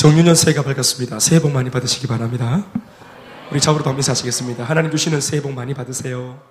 정유년 새해가 밝았습니다. 새해 복 많이 받으시기 바랍니다. 우리 좌우로 더 인사하시겠습니다. 하나님 주시는 새해 복 많이 받으세요.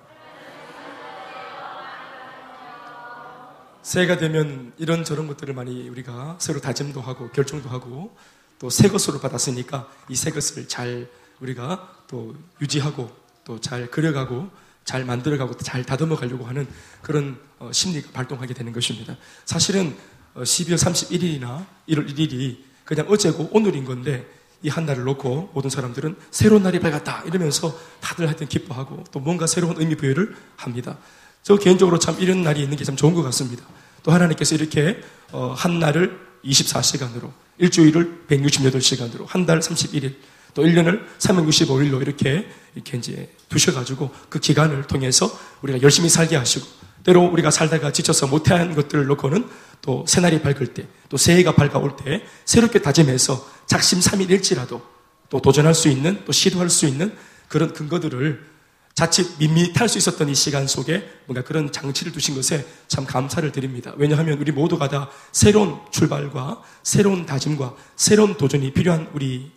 새해가 되면 이런 저런 것들을 많이 우리가 새로 다짐도 하고 결정도 하고 또 새 것으로 받았으니까 이 새 것을 잘 우리가 또 유지하고 또 잘 그려가고 잘 만들어가고 잘 다듬어 가려고 하는 그런 어, 심리가 발동하게 되는 것입니다. 사실은 12월 어, 31일이나 1월 1일이 그냥 어제고 오늘인 건데 이 한 날을 놓고 모든 사람들은 새로운 날이 밝았다 이러면서 다들 하여튼 기뻐하고 또 뭔가 새로운 의미 부여를 합니다. 저 개인적으로 참 이런 날이 있는 게 참 좋은 것 같습니다. 또 하나님께서 이렇게 어, 한 날을 24시간으로 일주일을 168시간으로 한 달 31일 또 1년을 365일로 이렇게 이렇게 이제 두셔가지고 그 기간을 통해서 우리가 열심히 살게 하시고 때로 우리가 살다가 지쳐서 못한 것들을 놓고는 또 새날이 밝을 때, 또 새해가 밝아올 때 새롭게 다짐해서 작심삼일일지라도 또 도전할 수 있는, 또 시도할 수 있는 그런 근거들을 자칫 밋밋할 수 있었던 이 시간 속에 뭔가 그런 장치를 두신 것에 참 감사를 드립니다. 왜냐하면 우리 모두가 다 새로운 출발과 새로운 다짐과 새로운 도전이 필요한 우리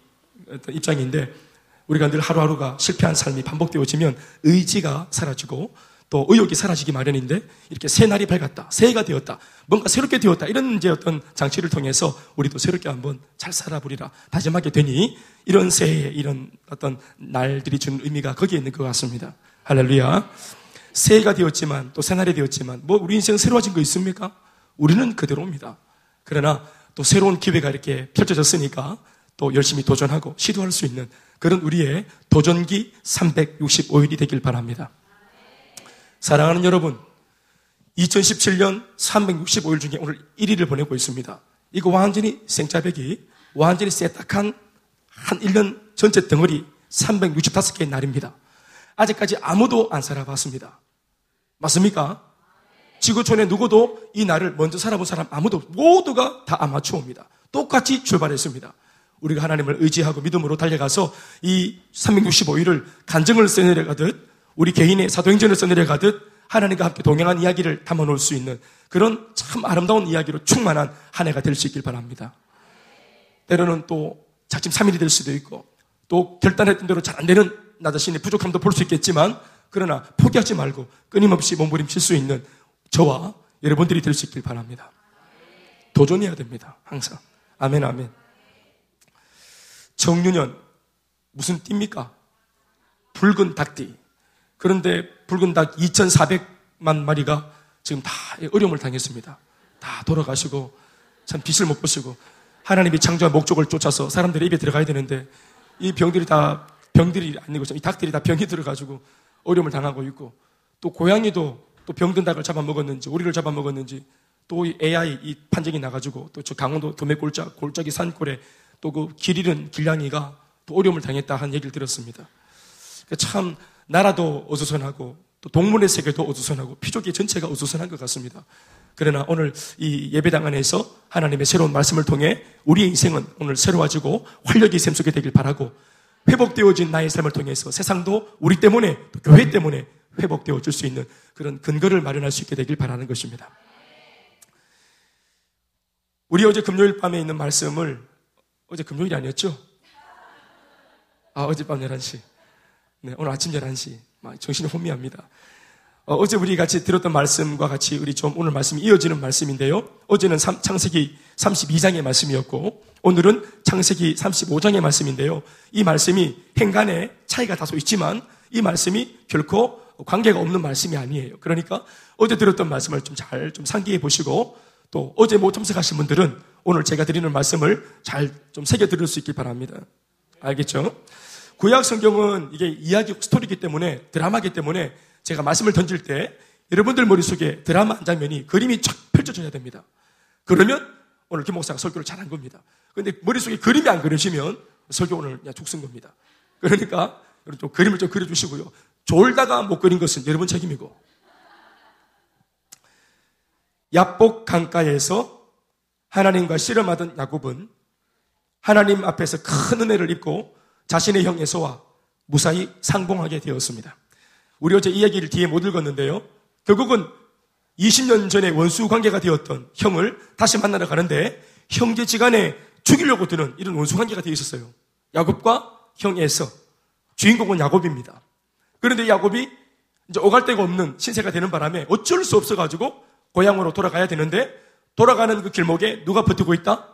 입장인데 우리가 늘 하루하루가 실패한 삶이 반복되어지면 의지가 사라지고 또 의욕이 사라지기 마련인데 이렇게 새 날이 밝았다. 새해가 되었다. 뭔가 새롭게 되었다. 이런 이제 어떤 장치를 통해서 우리도 새롭게 한번 잘 살아보리라 다짐하게 되니 이런 새해 이런 어떤 날들이 주는 의미가 거기에 있는 것 같습니다. 할렐루야. 새해가 되었지만 또 새날이 되었지만 뭐 우리 인생 새로워진 거 있습니까? 우리는 그대로입니다. 그러나 또 새로운 기회가 이렇게 펼쳐졌으니까 또 열심히 도전하고 시도할 수 있는 그런 우리의 도전기 365일이 되길 바랍니다. 사랑하는 여러분, 2017년 365일 중에 오늘 1일을 보내고 있습니다. 이거 완전히 생짜배기, 완전히 세딱한 한 1년 전체 덩어리 365개의 날입니다. 아직까지 아무도 안 살아봤습니다. 맞습니까? 지구촌에 누구도 이 날을 먼저 살아본 사람 아무도 모두가 다 아마추어입니다. 똑같이 출발했습니다. 우리가 하나님을 의지하고 믿음으로 달려가서 이 365일을 간증을 써내려가듯 우리 개인의 사도행전을 써내려가듯 하나님과 함께 동행한 이야기를 담아놓을 수 있는 그런 참 아름다운 이야기로 충만한 한 해가 될 수 있길 바랍니다. 때로는 또 작심 3일이 될 수도 있고 또 결단했던 대로 잘 안 되는 나 자신의 부족함도 볼 수 있겠지만 그러나 포기하지 말고 끊임없이 몸부림칠 수 있는 저와 여러분들이 될 수 있길 바랍니다. 도전해야 됩니다. 항상. 아멘, 아멘. 정유년, 무슨 띠입니까? 붉은 닭띠. 그런데 붉은 닭 2,400만 마리가 지금 다 어려움을 당했습니다. 다 돌아가시고 참 빛을 못 보시고 하나님이 창조한 목적을 쫓아서 사람들의 입에 들어가야 되는데 이 병들이 다 병들이 아니고 이 닭들이 다 병이 들어가지고 어려움을 당하고 있고 또 고양이도 또 병든 닭을 잡아먹었는지 오리를 잡아먹었는지 또 AI 이 판정이 나가지고 또 저 강원도 도매골짝 골짜기 산골에 또 그 길 잃은 길냥이가 또 어려움을 당했다 한 얘기를 들었습니다. 그러니까 참 나라도 어수선하고 또 동물의 세계도 어수선하고 피조계 전체가 어수선한 것 같습니다. 그러나 오늘 이 예배당 안에서 하나님의 새로운 말씀을 통해 우리의 인생은 오늘 새로워지고 활력이 샘솟게 되길 바라고 회복되어진 나의 삶을 통해서 세상도 우리 때문에 또 교회 때문에 회복되어 줄 수 있는 그런 근거를 마련할 수 있게 되길 바라는 것입니다. 우리 어제 금요일 밤에 있는 말씀을 어제 금요일이 아니었죠? 아, 어젯밤 11시. 네, 오늘 아침 11시. 정신이 혼미합니다. 어, 제 우리 같이 들었던 말씀과 같이 우리 좀 오늘 말씀이 이어지는 말씀인데요. 어제는 창세기 32장의 말씀이었고, 오늘은 창세기 35장의 말씀인데요. 이 말씀이 행간에 차이가 다소 있지만, 이 말씀이 결코 관계가 없는 말씀이 아니에요. 그러니까 어제 들었던 말씀을 좀 잘좀 좀 상기해 보시고, 또 어제 못 참석하신 분들은 오늘 제가 드리는 말씀을 잘 좀 새겨 들을 수 있길 바랍니다. 알겠죠? 구약 성경은 이게 이야기 스토리이기 때문에 드라마이기 때문에 제가 말씀을 던질 때 여러분들 머릿속에 드라마 한 장면이 그림이 쫙 펼쳐져야 됩니다. 그러면 오늘 김 목사가 설교를 잘한 겁니다. 근데 머릿속에 그림이 안 그려지면 설교 오늘 그냥 죽쓴 겁니다. 그러니까 좀 그림을 좀 그려주시고요. 졸다가 못 그린 것은 여러분 책임이고. 야복 강가에서 하나님과 씨름하던 야곱은 하나님 앞에서 큰 은혜를 입고 자신의 형 에서와 무사히 상봉하게 되었습니다. 우리 어제 이야기를 뒤에 못 읽었는데요. 결국은 20년 전에 원수 관계가 되었던 형을 다시 만나러 가는데 형제지간에 죽이려고 드는 이런 원수 관계가 되어 있었어요. 야곱과 형 에서 주인공은 야곱입니다. 그런데 야곱이 이제 오갈 데가 없는 신세가 되는 바람에 어쩔 수 없어가지고 고향으로 돌아가야 되는데 돌아가는 그 길목에 누가 버티고 있다?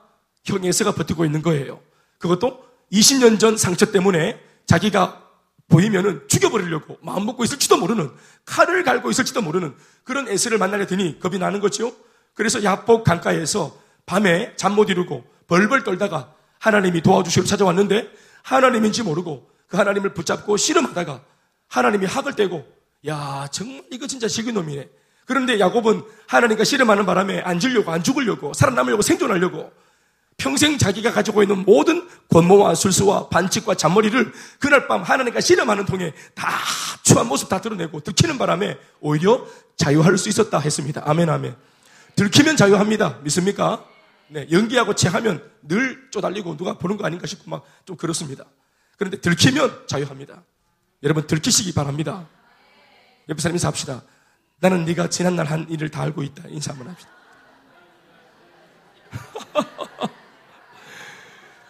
형 에서가 버티고 있는 거예요. 그것도 20년 전 상처 때문에 자기가 보이면은 죽여버리려고 마음 먹고 있을지도 모르는 칼을 갈고 있을지도 모르는 그런 에스를 만나게 되니 겁이 나는 거죠. 그래서 야복 강가에서 밤에 잠 못 이루고 벌벌 떨다가 하나님이 도와주시러 찾아왔는데 하나님인지 모르고 그 하나님을 붙잡고 씨름하다가 하나님이 학을 떼고 야 정말 이거 진짜 시기놈이네. 그런데 야곱은 하나님과 씨름하는 바람에 안 질려고 안 죽으려고 살아남으려고 생존하려고 평생 자기가 가지고 있는 모든 권모와 술수와 반칙과 잔머리를 그날 밤 하나님과 씨름하는 통에 다 추한 모습 다 드러내고 들키는 바람에 오히려 자유할 수 있었다 했습니다. 아멘, 아멘. 들키면 자유합니다. 믿습니까? 네, 연기하고 체하면 늘 쪼달리고 누가 보는 거 아닌가 싶고 막 좀 그렇습니다. 그런데 들키면 자유합니다. 여러분 들키시기 바랍니다. 옆에 사람 인사합시다. 나는 네가 지난날 한 일을 다 알고 있다. 인사 한번 합시다.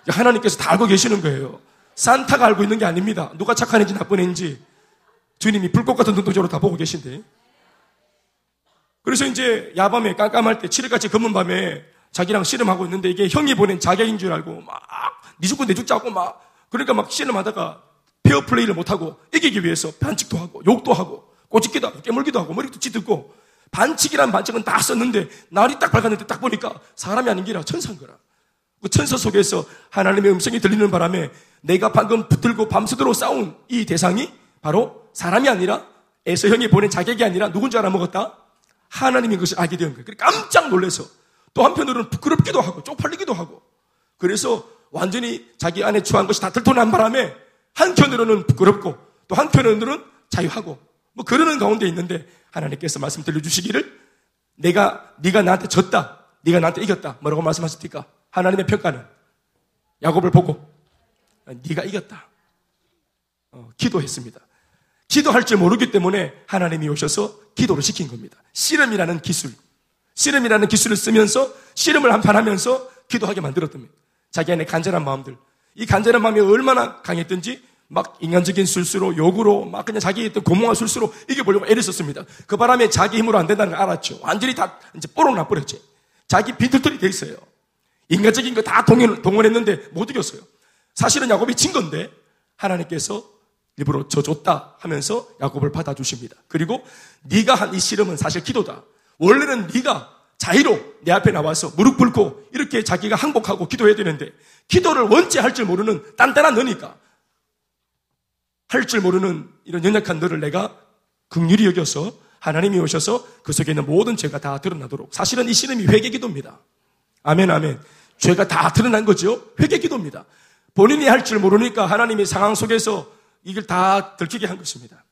하나님께서 다 알고 계시는 거예요. 산타가 알고 있는 게 아닙니다. 누가 착한 애인지 나쁜 애인지 주님이 불꽃 같은 눈동자로 다 보고 계신데. 그래서 이제 야밤에 깜깜할 때 7일같이 검은 밤에 자기랑 씨름하고 있는데 이게 형이 보낸 자격인 줄 알고 막 니 죽고 내 죽자고 막 그러니까 막 씨름하다가 페어 플레이를 못하고 이기기 위해서 반칙도 하고 욕도 하고 꼬집기도 하고 깨물기도 하고 머리도 찌듣고 반칙이란 반칙은 다 썼는데 날이 딱 밝았는데 딱 보니까 사람이 아닌 게라 천사인 거라. 그 천사 속에서 하나님의 음성이 들리는 바람에 내가 방금 붙들고 밤새도록 싸운 이 대상이 바로 사람이 아니라 에서 형이 보낸 자격이 아니라 누군지 알아먹었다? 하나님인 것을 알게 된 거예요. 깜짝 놀래서 또 한편으로는 부끄럽기도 하고 쪽팔리기도 하고 그래서 완전히 자기 안에 추한 것이 다 들통난 바람에 한편으로는 부끄럽고 또 한편으로는 자유하고 뭐 그러는 가운데 있는데 하나님께서 말씀 들려주시기를 내가 네가 나한테 졌다 네가 나한테 이겼다 뭐라고 말씀하셨습니까? 하나님의 평가는 야곱을 보고 네가 이겼다 어, 기도했습니다 기도할 줄 모르기 때문에 하나님이 오셔서 기도를 시킨 겁니다 씨름이라는 기술 씨름이라는 기술을 쓰면서 씨름을 한판 하면서 기도하게 만들었답니다. 자기 안에 간절한 마음들. 이 간절한 마음이 얼마나 강했든지 막 인간적인 술수로 욕으로 막 그냥 자기 어떤 고몽한 술수로 이겨보려고 애를 썼습니다. 그 바람에 자기 힘으로 안 된다는 걸 알았죠. 완전히 다 이제 뽀록 나버렸지. 자기 빈털털이 돼 있어요. 인간적인 거 다 동원, 동원했는데 못 이겼어요. 사실은 야곱이 진 건데 하나님께서 일부러 져줬다 하면서 야곱을 받아주십니다. 그리고 네가 한 이 씨름은 사실 기도다. 원래는 네가 자의로 내 앞에 나와서 무릎 꿇고 이렇게 자기가 항복하고 기도해야 되는데 기도를 원체 할 줄 모르는 단단한 너니까 할 줄 모르는 이런 연약한 너를 내가 극률이 여겨서 하나님이 오셔서 그 속에 있는 모든 죄가 다 드러나도록 사실은 이 씨름이 회개 기도입니다. 아멘 아멘. 죄가 다 드러난 거죠. 회개 기도입니다. 본인이 할 줄 모르니까 하나님이 상황 속에서 이걸 다 들키게 한 것입니다.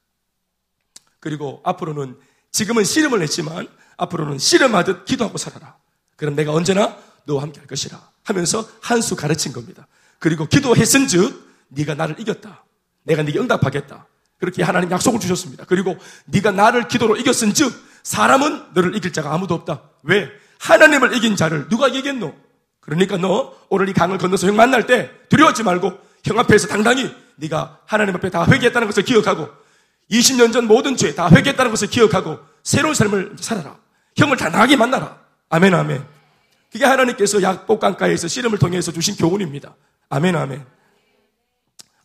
그리고 앞으로는 지금은 씨름을 했지만 앞으로는 씨름하듯 기도하고 살아라. 그럼 내가 언제나 너와 함께 할 것이라 하면서 한 수 가르친 겁니다. 그리고 기도했은 즉 네가 나를 이겼다. 내가 네게 응답하겠다. 그렇게 하나님 약속을 주셨습니다. 그리고 네가 나를 기도로 이겼은 즉 사람은 너를 이길 자가 아무도 없다. 왜? 하나님을 이긴 자를 누가 이기겠노? 그러니까 너 오늘 이 강을 건너서 형 만날 때 두려워하지 말고 형 앞에서 당당히 네가 하나님 앞에 다 회개했다는 것을 기억하고 20년 전 모든 죄 다 회개했다는 것을 기억하고 새로운 삶을 살아라. 형을 단단하게 만나라. 아멘, 아멘. 그게 하나님께서 약복강가에서 씨름을 통해서 주신 교훈입니다. 아멘, 아멘.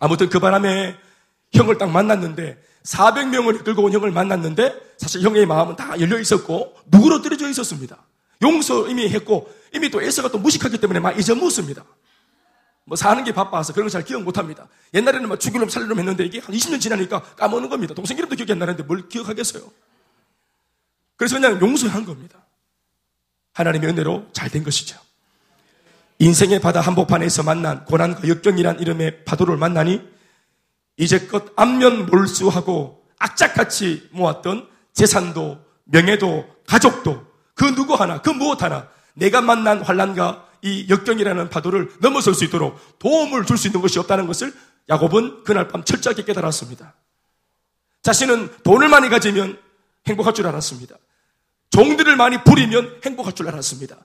아무튼 그 바람에 형을 딱 만났는데 400명을 끌고 온 형을 만났는데 사실 형의 마음은 다 열려 있었고 누구로뜨려져 있었습니다. 용서 이미 했고 이미 또 에서가 또 무식하기 때문에 막 잊어먹었습니다. 뭐 사는 게 바빠서 그런 거잘 기억 못 합니다. 옛날에는 막 죽이려면 살려면 했는데 이게 한 20년 지나니까 까먹는 겁니다. 동생 이름도 기억이 안 나는데 뭘 기억하겠어요? 그래서 그냥 용서한 겁니다. 하나님의 은혜로 잘 된 것이죠. 인생의 바다 한복판에서 만난 고난과 역경이란 이름의 파도를 만나니 이제껏 안면 몰수하고 악착같이 모았던 재산도 명예도 가족도 그 누구 하나 그 무엇 하나 내가 만난 환란과 이 역경이라는 파도를 넘어설 수 있도록 도움을 줄 수 있는 것이 없다는 것을 야곱은 그날 밤 철저하게 깨달았습니다. 자신은 돈을 많이 가지면 행복할 줄 알았습니다. 종들을 많이 부리면 행복할 줄 알았습니다.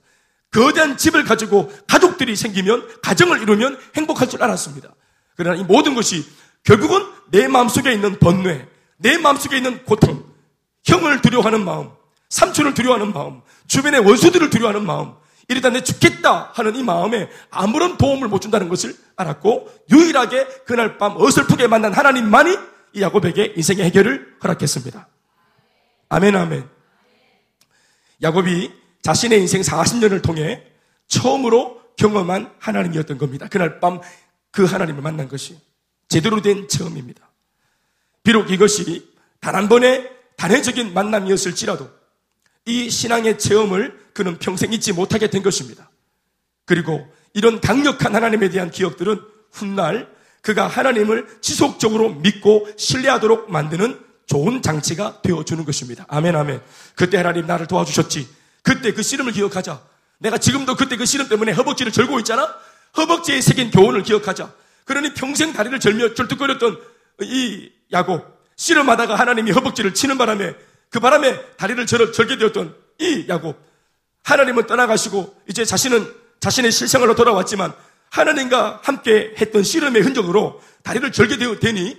거대한 집을 가지고 가족들이 생기면 가정을 이루면 행복할 줄 알았습니다. 그러나 이 모든 것이 결국은 내 마음속에 있는 번뇌, 내 마음속에 있는 고통, 형을 두려워하는 마음, 삼촌을 두려워하는 마음, 주변의 원수들을 두려워하는 마음, 이러다 내 죽겠다 하는 이 마음에 아무런 도움을 못 준다는 것을 알았고 유일하게 그날 밤 어설프게 만난 하나님만이 이 야곱에게 인생의 해결을 허락했습니다. 아멘 아멘. 야곱이 자신의 인생 40년을 통해 처음으로 경험한 하나님이었던 겁니다. 그날 밤 그 하나님을 만난 것이 제대로 된 처음입니다. 비록 이것이 단 한 번의 단회적인 만남이었을지라도 이 신앙의 체험을 그는 평생 잊지 못하게 된 것입니다. 그리고 이런 강력한 하나님에 대한 기억들은 훗날 그가 하나님을 지속적으로 믿고 신뢰하도록 만드는 좋은 장치가 되어주는 것입니다. 아멘, 아멘. 그때 하나님 나를 도와주셨지. 그때 그 씨름을 기억하자. 내가 지금도 그때 그 씨름 때문에 허벅지를 절고 있잖아? 허벅지에 새긴 교훈을 기억하자. 그러니 평생 다리를 절며 절뚝거렸던 이 야곱. 씨름하다가 하나님이 허벅지를 치는 바람에 그 바람에 다리를 절, 절게 되었던 이 야곱. 하나님은 떠나가시고 이제 자신은 자신의 실생활로 돌아왔지만 하나님과 함께 했던 씨름의 흔적으로 다리를 절게 되니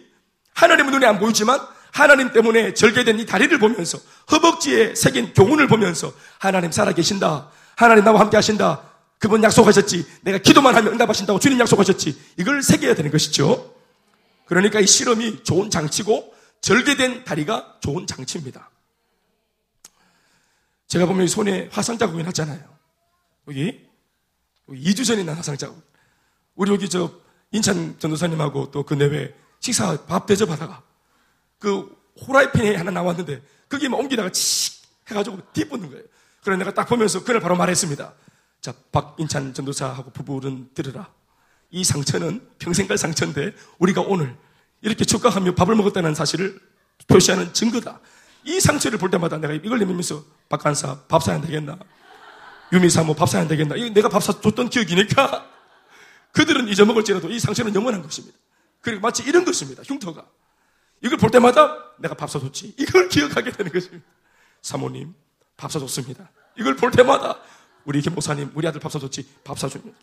하나님은 눈에 안 보이지만 하나님 때문에 절개된 이 다리를 보면서 허벅지에 새긴 교훈을 보면서 하나님 살아계신다. 하나님 나와 함께 하신다. 그분 약속하셨지. 내가 기도만 하면 응답하신다고 주님 약속하셨지. 이걸 새겨야 되는 것이죠. 그러니까 이 실험이 좋은 장치고 절개된 다리가 좋은 장치입니다. 제가 보면 손에 화상 자국이 났잖아요. 여기 2주 전에 난 화상 자국. 우리 여기 저 인천 전도사님하고 또 그 내외 식사 밥 대접하다가 그 호라이팬이 하나 나왔는데 거기만 옮기다가 칙 해가지고 뒤붙는 거예요. 그래서 내가 딱 보면서 그날 바로 말했습니다. 자, 박인찬 전도사하고 부부는 들으라. 이 상처는 평생 갈 상처인데 우리가 오늘 이렇게 축하하며 밥을 먹었다는 사실을 표시하는 증거다. 이 상처를 볼 때마다 내가 이걸 내밀면서 박간사 밥 사야 되겠나? 유미사모 밥 사야 되겠나? 이거 내가 밥 사줬던 기억이니까 그들은 잊어먹을지라도 이 상처는 영원한 것입니다. 그리고 마치 이런 것입니다. 흉터가. 이걸 볼 때마다 내가 밥 사줬지. 이걸 기억하게 되는 것입니다. 사모님, 밥 사줬습니다. 이걸 볼 때마다 우리 김 목사님, 우리 아들 밥 사줬지. 밥 사줍니다.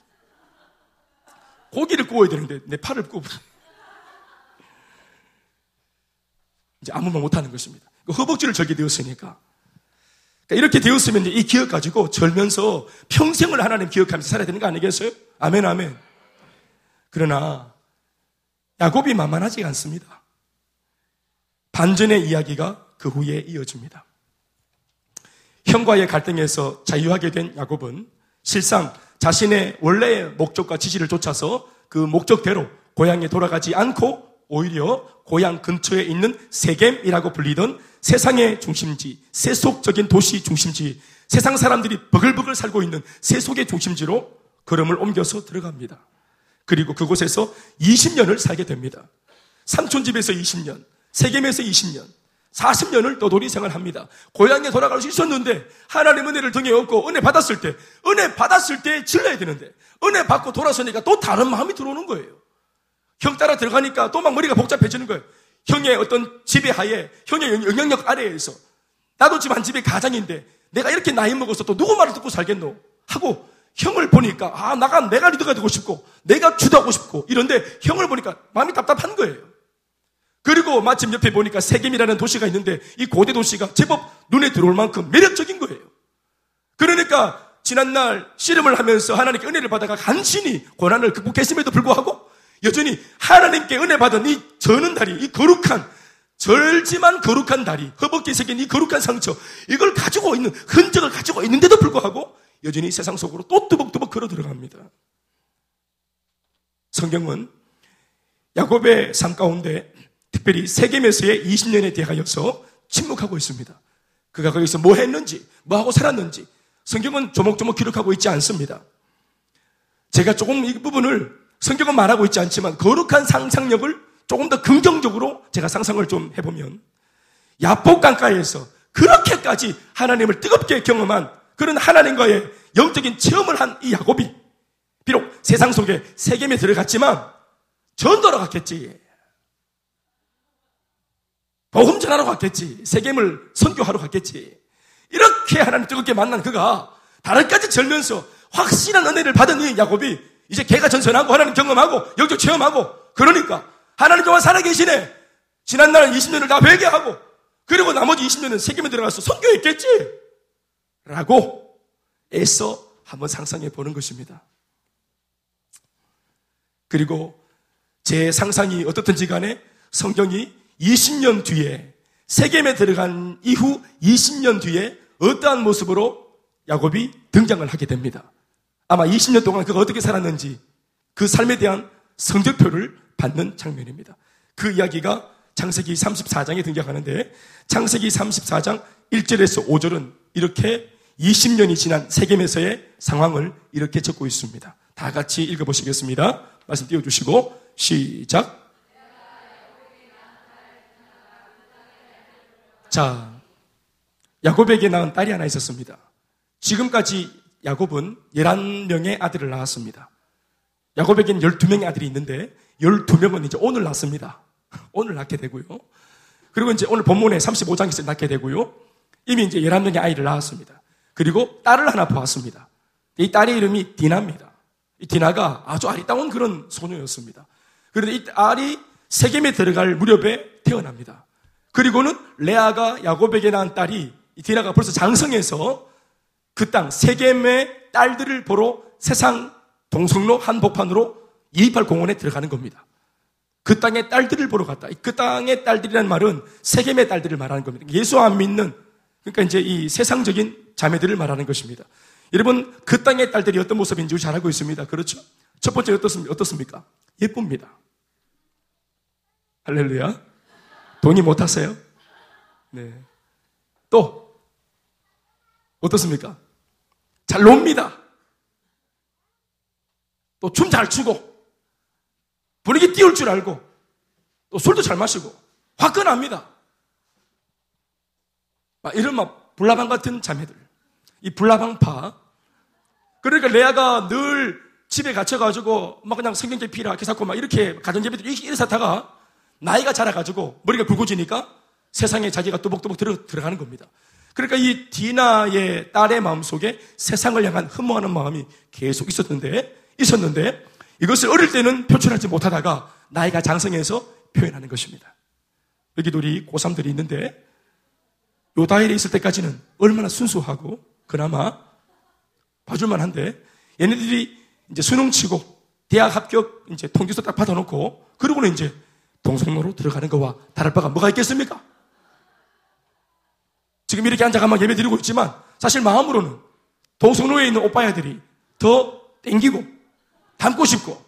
고기를 구워야 되는데 내 팔을 구워. 이제 아무 말 못하는 것입니다. 그 허벅지를 절게 되었으니까. 그러니까 이렇게 되었으면 이 기억 가지고 절면서 평생을 하나님 기억하면서 살아야 되는 거 아니겠어요? 아멘, 아멘. 그러나 야곱이 만만하지 않습니다. 반전의 이야기가 그 후에 이어집니다. 형과의 갈등에서 자유하게 된 야곱은 실상 자신의 원래의 목적과 지시를 쫓아서 그 목적대로 고향에 돌아가지 않고 오히려 고향 근처에 있는 세겜이라고 불리던 세상의 중심지, 세속적인 도시 중심지, 세상 사람들이 버글버글 살고 있는 세속의 중심지로 걸음을 옮겨서 들어갑니다. 그리고 그곳에서 20년을 살게 됩니다. 삼촌 집에서 20년, 세겜에서 20년, 40년을 떠돌이 생활합니다. 고향에 돌아갈 수 있었는데 하나님 은혜를 등에 업고 은혜 받았을 때 은혜 받았을 때 질러야 되는데 은혜 받고 돌아서니까 또 다른 마음이 들어오는 거예요. 형 따라 들어가니까 또 막 머리가 복잡해지는 거예요. 형의 어떤 지배하에 형의 영향력 아래에서 나도 집안 집의 가장인데 내가 이렇게 나이 먹어서 또 누구 말을 듣고 살겠노 하고 형을 보니까 아 나가 내가 리더가 되고 싶고 내가 주도하고 싶고 이런데 형을 보니까 마음이 답답한 거예요. 그리고 마침 옆에 보니까 세겜이라는 도시가 있는데 이 고대 도시가 제법 눈에 들어올 만큼 매력적인 거예요. 그러니까 지난날 씨름을 하면서 하나님께 은혜를 받아가 간신히 고난을 극복했음에도 불구하고 여전히 하나님께 은혜 받은 이 저는 다리, 이 거룩한 절지만 거룩한 다리, 허벅지 새긴 이 거룩한 상처, 이걸 가지고 있는 흔적을 가지고 있는데도 불구하고 여전히 세상 속으로 또 뚜벅뚜벅 걸어 들어갑니다. 성경은 야곱의 삶 가운데 특별히 세겜에서의 20년에 대하여서 침묵하고 있습니다. 그가 거기서 뭐 했는지, 뭐 하고 살았는지 성경은 조목조목 기록하고 있지 않습니다. 제가 조금 이 부분을 성경은 말하고 있지 않지만 거룩한 상상력을 조금 더 긍정적으로 제가 상상을 좀 해보면 야복 강가에서 그렇게까지 하나님을 뜨겁게 경험한 그런 하나님과의 영적인 체험을 한 이 야곱이 비록 세상 속에 세겜에 들어갔지만 전도로 갔겠지. 복음 전하러 갔겠지. 세겜을 선교하러 갔겠지. 이렇게 하나님 뜨겁게 만난 그가 다른까지 절면서 확실한 은혜를 받은 이 야곱이 이제 개가 전선하고 하나님 경험하고 영적 체험하고 그러니까 하나님 동안 살아계시네. 지난날 20년을 다 회개하고 그리고 나머지 20년은 세계에 들어가서 선교했겠지. 라고 애써 한번 상상해 보는 것입니다. 그리고 제 상상이 어떻든지 간에 성경이 20년 뒤에 세겜에 들어간 이후 20년 뒤에 어떠한 모습으로 야곱이 등장을 하게 됩니다. 아마 20년 동안 그가 어떻게 살았는지 그 삶에 대한 성적표를 받는 장면입니다. 그 이야기가 창세기 34장에 등장하는데 창세기 34장 1절에서 5절은 이렇게 20년이 지난 세겜에서의 상황을 이렇게 적고 있습니다. 다 같이 읽어보시겠습니다. 말씀 띄워주시고 시작. 자, 야곱에게 낳은 딸이 하나 있었습니다. 지금까지 야곱은 11명의 아들을 낳았습니다. 야곱에게는 12명의 아들이 있는데 12명은 이제 오늘 낳습니다. 오늘 낳게 되고요. 그리고 이제 오늘 본문에 35장에서 낳게 되고요. 이미 이제 11명의 아이를 낳았습니다. 그리고 딸을 하나 보았습니다. 이 딸의 이름이 디나입니다. 이 디나가 아주 아리따운 그런 소녀였습니다. 그런데 이 딸이 세겜에 들어갈 무렵에 태어납니다. 그리고는 레아가 야곱에게 낳은 딸이 이 디나가 벌써 장성해서 그 땅 세겜의 딸들을 보러 세상 동성로 한복판으로 이입할 공원에 들어가는 겁니다. 그 땅의 딸들을 보러 갔다. 그 땅의 딸들이라는 말은 세겜의 딸들을 말하는 겁니다. 예수 안 믿는 그러니까 이제 이 세상적인 자매들을 말하는 것입니다. 여러분 그 땅의 딸들이 어떤 모습인지 잘 알고 있습니다. 그렇죠? 첫 번째 어떻습니까? 어떻습니까? 예쁩니다. 할렐루야. 돈이 못 타세요? 네. 또 어떻습니까? 잘 놉니다. 또 춤 잘 추고 분위기 띄울 줄 알고 또 술도 잘 마시고 화끈합니다. 막 이런 막 불나방 같은 자매들. 이 불나방파. 그러니까 레아가 늘 집에 갇혀가지고 막 그냥 성경제 피라 기사고 막 이렇게 가정제비들이 이렇게 사다가 나이가 자라가지고 머리가 굵어지니까 세상에 자기가 또복또복 들어, 들어가는 겁니다. 그러니까 이 디나의 딸의 마음속에 세상을 향한 흠모하는 마음이 계속 있었는데, 있었는데, 이것을 어릴 때는 표출하지 못하다가 나이가 장성해서 표현하는 것입니다. 여기도 우리 고3들이 있는데, 요다일에 있을 때까지는 얼마나 순수하고, 그나마 봐줄만 한데, 얘네들이 이제 수능 치고, 대학 합격 이제 통지서 딱 받아놓고, 그러고는 이제 동성로로 들어가는 거와 다를 바가 뭐가 있겠습니까? 지금 이렇게 앉아가 막 예배 드리고 있지만 사실 마음으로는 동성로에 있는 오빠야들이 더 땡기고 닮고 싶고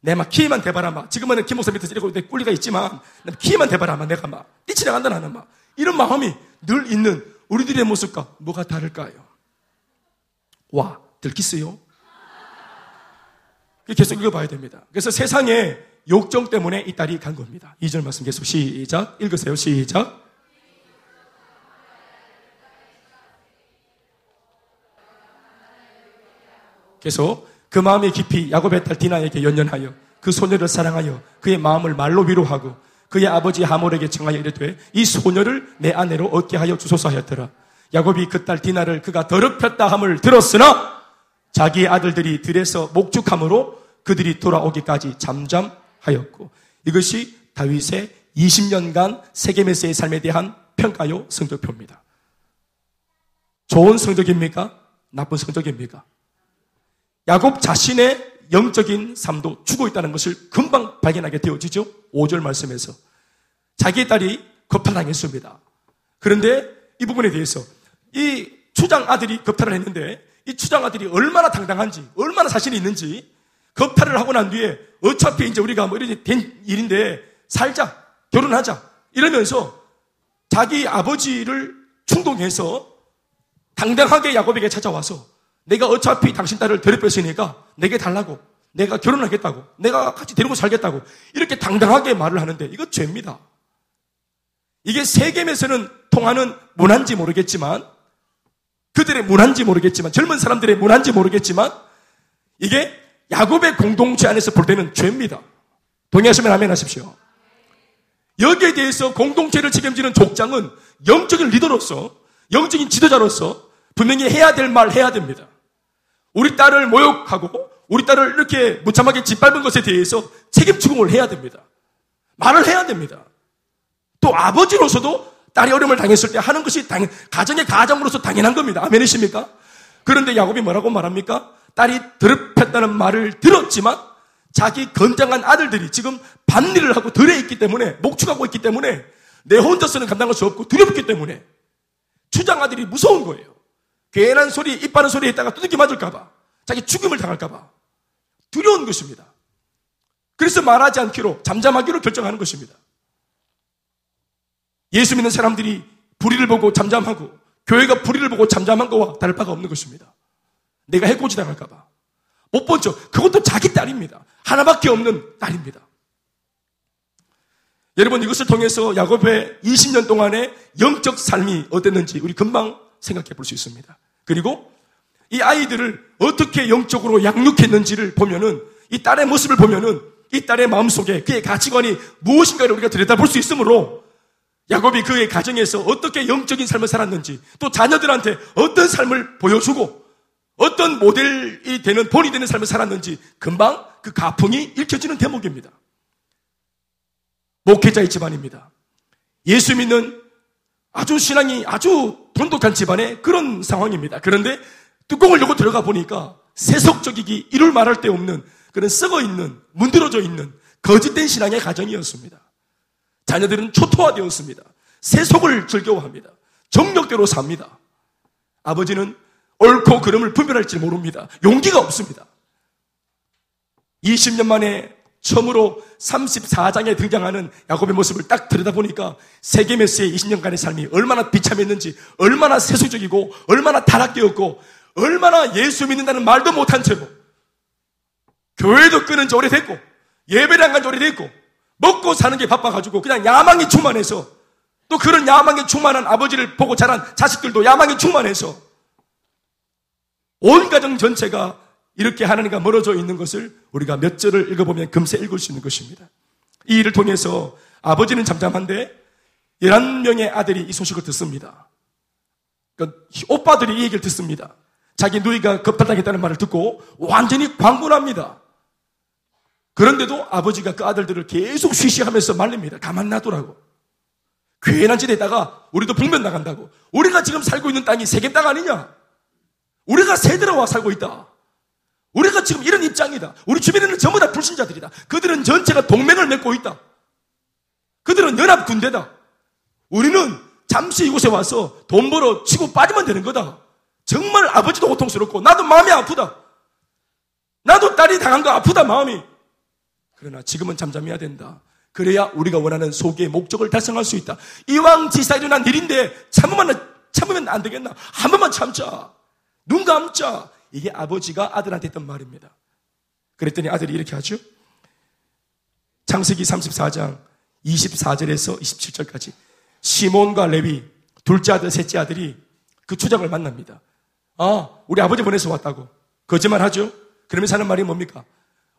내 막 키만 대봐라 막 지금은 김목사 밑에서 이러고 내 꿀리가 있지만 키만 대봐라 막 내가 막 뛰치나간다 나는 막 이런 마음이 늘 있는 우리들의 모습과 뭐가 다를까요? 와 들키스요? 계속 읽어봐야 됩니다. 그래서 세상에 욕정 때문에 이 딸이 간 겁니다. 2절 말씀 계속 시작 읽으세요. 시작. 계속 그 마음이 깊이 야곱의 딸 디나에게 연연하여 그 소녀를 사랑하여 그의 마음을 말로 위로하고 그의 아버지 하몰에게 청하여 이르되 이 소녀를 내 아내로 얻게 하여 주소서 하였더라. 야곱이 그 딸 디나를 그가 더럽혔다 함을 들었으나 자기의 아들들이 들에서 목축함으로 그들이 돌아오기까지 잠잠하였고 이것이 다윗의 20년간 세겜에서의 삶에 대한 평가요 성적표입니다. 좋은 성적입니까? 나쁜 성적입니까? 야곱 자신의 영적인 삶도 죽어 있다는 것을 금방 발견하게 되어지죠. 5절 말씀에서. 자기의 딸이 겁탈당했습니다. 그런데 이 부분에 대해서 이 추장 아들이 겁탈을 했는데 이 추장 아들이 얼마나 당당한지, 얼마나 자신이 있는지 겁탈을 하고 난 뒤에 어차피 이제 우리가 뭐 이렇게 된 일인데 살자, 결혼하자 이러면서 자기 아버지를 충동해서 당당하게 야곱에게 찾아와서 내가 어차피 당신 딸을 데려뺐으니까 내게 달라고. 내가 결혼하겠다고. 내가 같이 데리고 살겠다고. 이렇게 당당하게 말을 하는데 이거 죄입니다. 이게 세겜에서는 통하는 문화인지 모르겠지만 그들의 문화인지 모르겠지만 젊은 사람들의 문화인지 모르겠지만 이게 야곱의 공동체 안에서 볼 때는 죄입니다. 동의하시면 아멘 하십시오. 여기에 대해서 공동체를 책임지는 족장은 영적인 리더로서 영적인 지도자로서 분명히 해야 될 말 해야 됩니다. 우리 딸을 모욕하고 우리 딸을 이렇게 무참하게 짓밟은 것에 대해서 책임 추궁을 해야 됩니다. 말을 해야 됩니다. 또 아버지로서도 딸이 어려움을 당했을 때 하는 것이 당, 가정의 가장으로서 당연한 겁니다. 아멘이십니까? 그런데 야곱이 뭐라고 말합니까? 딸이 더럽혔다는 말을 들었지만 자기 건장한 아들들이 지금 반일을 하고 들에 있기 때문에 목축하고 있기 때문에 내 혼자서는 감당할 수 없고 두렵기 때문에 추장 아들이 무서운 거예요. 괜한 소리, 입 바른 소리 했다가 두들겨 맞을까봐 자기 죽임을 당할까봐 두려운 것입니다. 그래서 말하지 않기로 잠잠하기로 결정하는 것입니다. 예수 믿는 사람들이 불의를 보고 잠잠하고 교회가 불의를 보고 잠잠한 거와 다를 바가 없는 것입니다. 내가 해코지 당할까봐. 못 본 척. 그것도 자기 딸입니다. 하나밖에 없는 딸입니다. 여러분 이것을 통해서 야곱의 20년 동안의 영적 삶이 어땠는지 우리 금방 생각해 볼 수 있습니다. 그리고 이 아이들을 어떻게 영적으로 양육했는지를 보면은 이 딸의 모습을 보면은 이 딸의 마음속에 그의 가치관이 무엇인가를 우리가 들여다볼 수 있으므로 야곱이 그의 가정에서 어떻게 영적인 삶을 살았는지 또 자녀들한테 어떤 삶을 보여주고 어떤 모델이 되는 본이 되는 삶을 살았는지 금방 그 가풍이 읽혀지는 대목입니다. 목회자의 집안입니다. 예수 믿는 아주 신앙이 아주 돈독한 집안의 그런 상황입니다. 그런데 뚜껑을 열고 들어가 보니까 세속적이기 이를 말할 데 없는 그런 썩어 있는 문드러져 있는 거짓된 신앙의 가정이었습니다. 자녀들은 초토화되었습니다. 세속을 즐겨합니다. 정력대로 삽니다. 아버지는 옳고 그름을 분별할지 모릅니다. 용기가 없습니다. 20년 만에 처음으로 34장에 등장하는 야곱의 모습을 딱 들여다보니까 세계 메스의 20년간의 삶이 얼마나 비참했는지, 얼마나 세속적이고, 얼마나 타락되었고, 얼마나 예수 믿는다는 말도 못한 채로, 교회도 끊은 지 오래됐고, 예배를 안 간 지 오래됐고, 먹고 사는 게 바빠가지고, 그냥 야망이 충만해서, 또 그런 야망에 충만한 아버지를 보고 자란 자식들도 야망에 충만해서, 온 가정 전체가 이렇게 하나님과 멀어져 있는 것을 우리가 몇 절을 읽어보면 금세 읽을 수 있는 것입니다. 이 일을 통해서 아버지는 잠잠한데 11명의 아들이 이 소식을 듣습니다. 그러니까 오빠들이 이 얘기를 듣습니다. 자기 누이가 급발당했다는 말을 듣고 완전히 광분합니다. 그런데도 아버지가 그 아들들을 계속 쉬쉬하면서 말립니다. 가만 놔두라고. 괜한 짓에다가 우리도 북면 나간다고. 우리가 지금 살고 있는 땅이 세계 땅 아니냐? 우리가 세들어와 살고 있다. 우리가 지금 이런 입장이다. 우리 주변에는 전부 다 불신자들이다. 그들은 전체가 동맹을 맺고 있다. 그들은 연합 군대다. 우리는 잠시 이곳에 와서 돈 벌어 치고 빠지면 되는 거다. 정말 아버지도 고통스럽고 나도 마음이 아프다. 나도 딸이 당한 거 아프다 마음이. 그러나 지금은 잠잠해야 된다. 그래야 우리가 원하는 소개의 목적을 달성할 수 있다. 이왕 지사 일어난 일인데 참으면 참으면 안 되겠나? 한 번만 참자. 눈 감자. 이게 아버지가 아들한테 했던 말입니다. 그랬더니 아들이 이렇게 하죠. 창세기 34장 24절에서 27절까지 시몬과 레위 둘째 아들, 셋째 아들이 그 추장을 만납니다. 아, 우리 아버지 보내서 왔다고. 거짓말 하죠? 그러면서 하는 말이 뭡니까?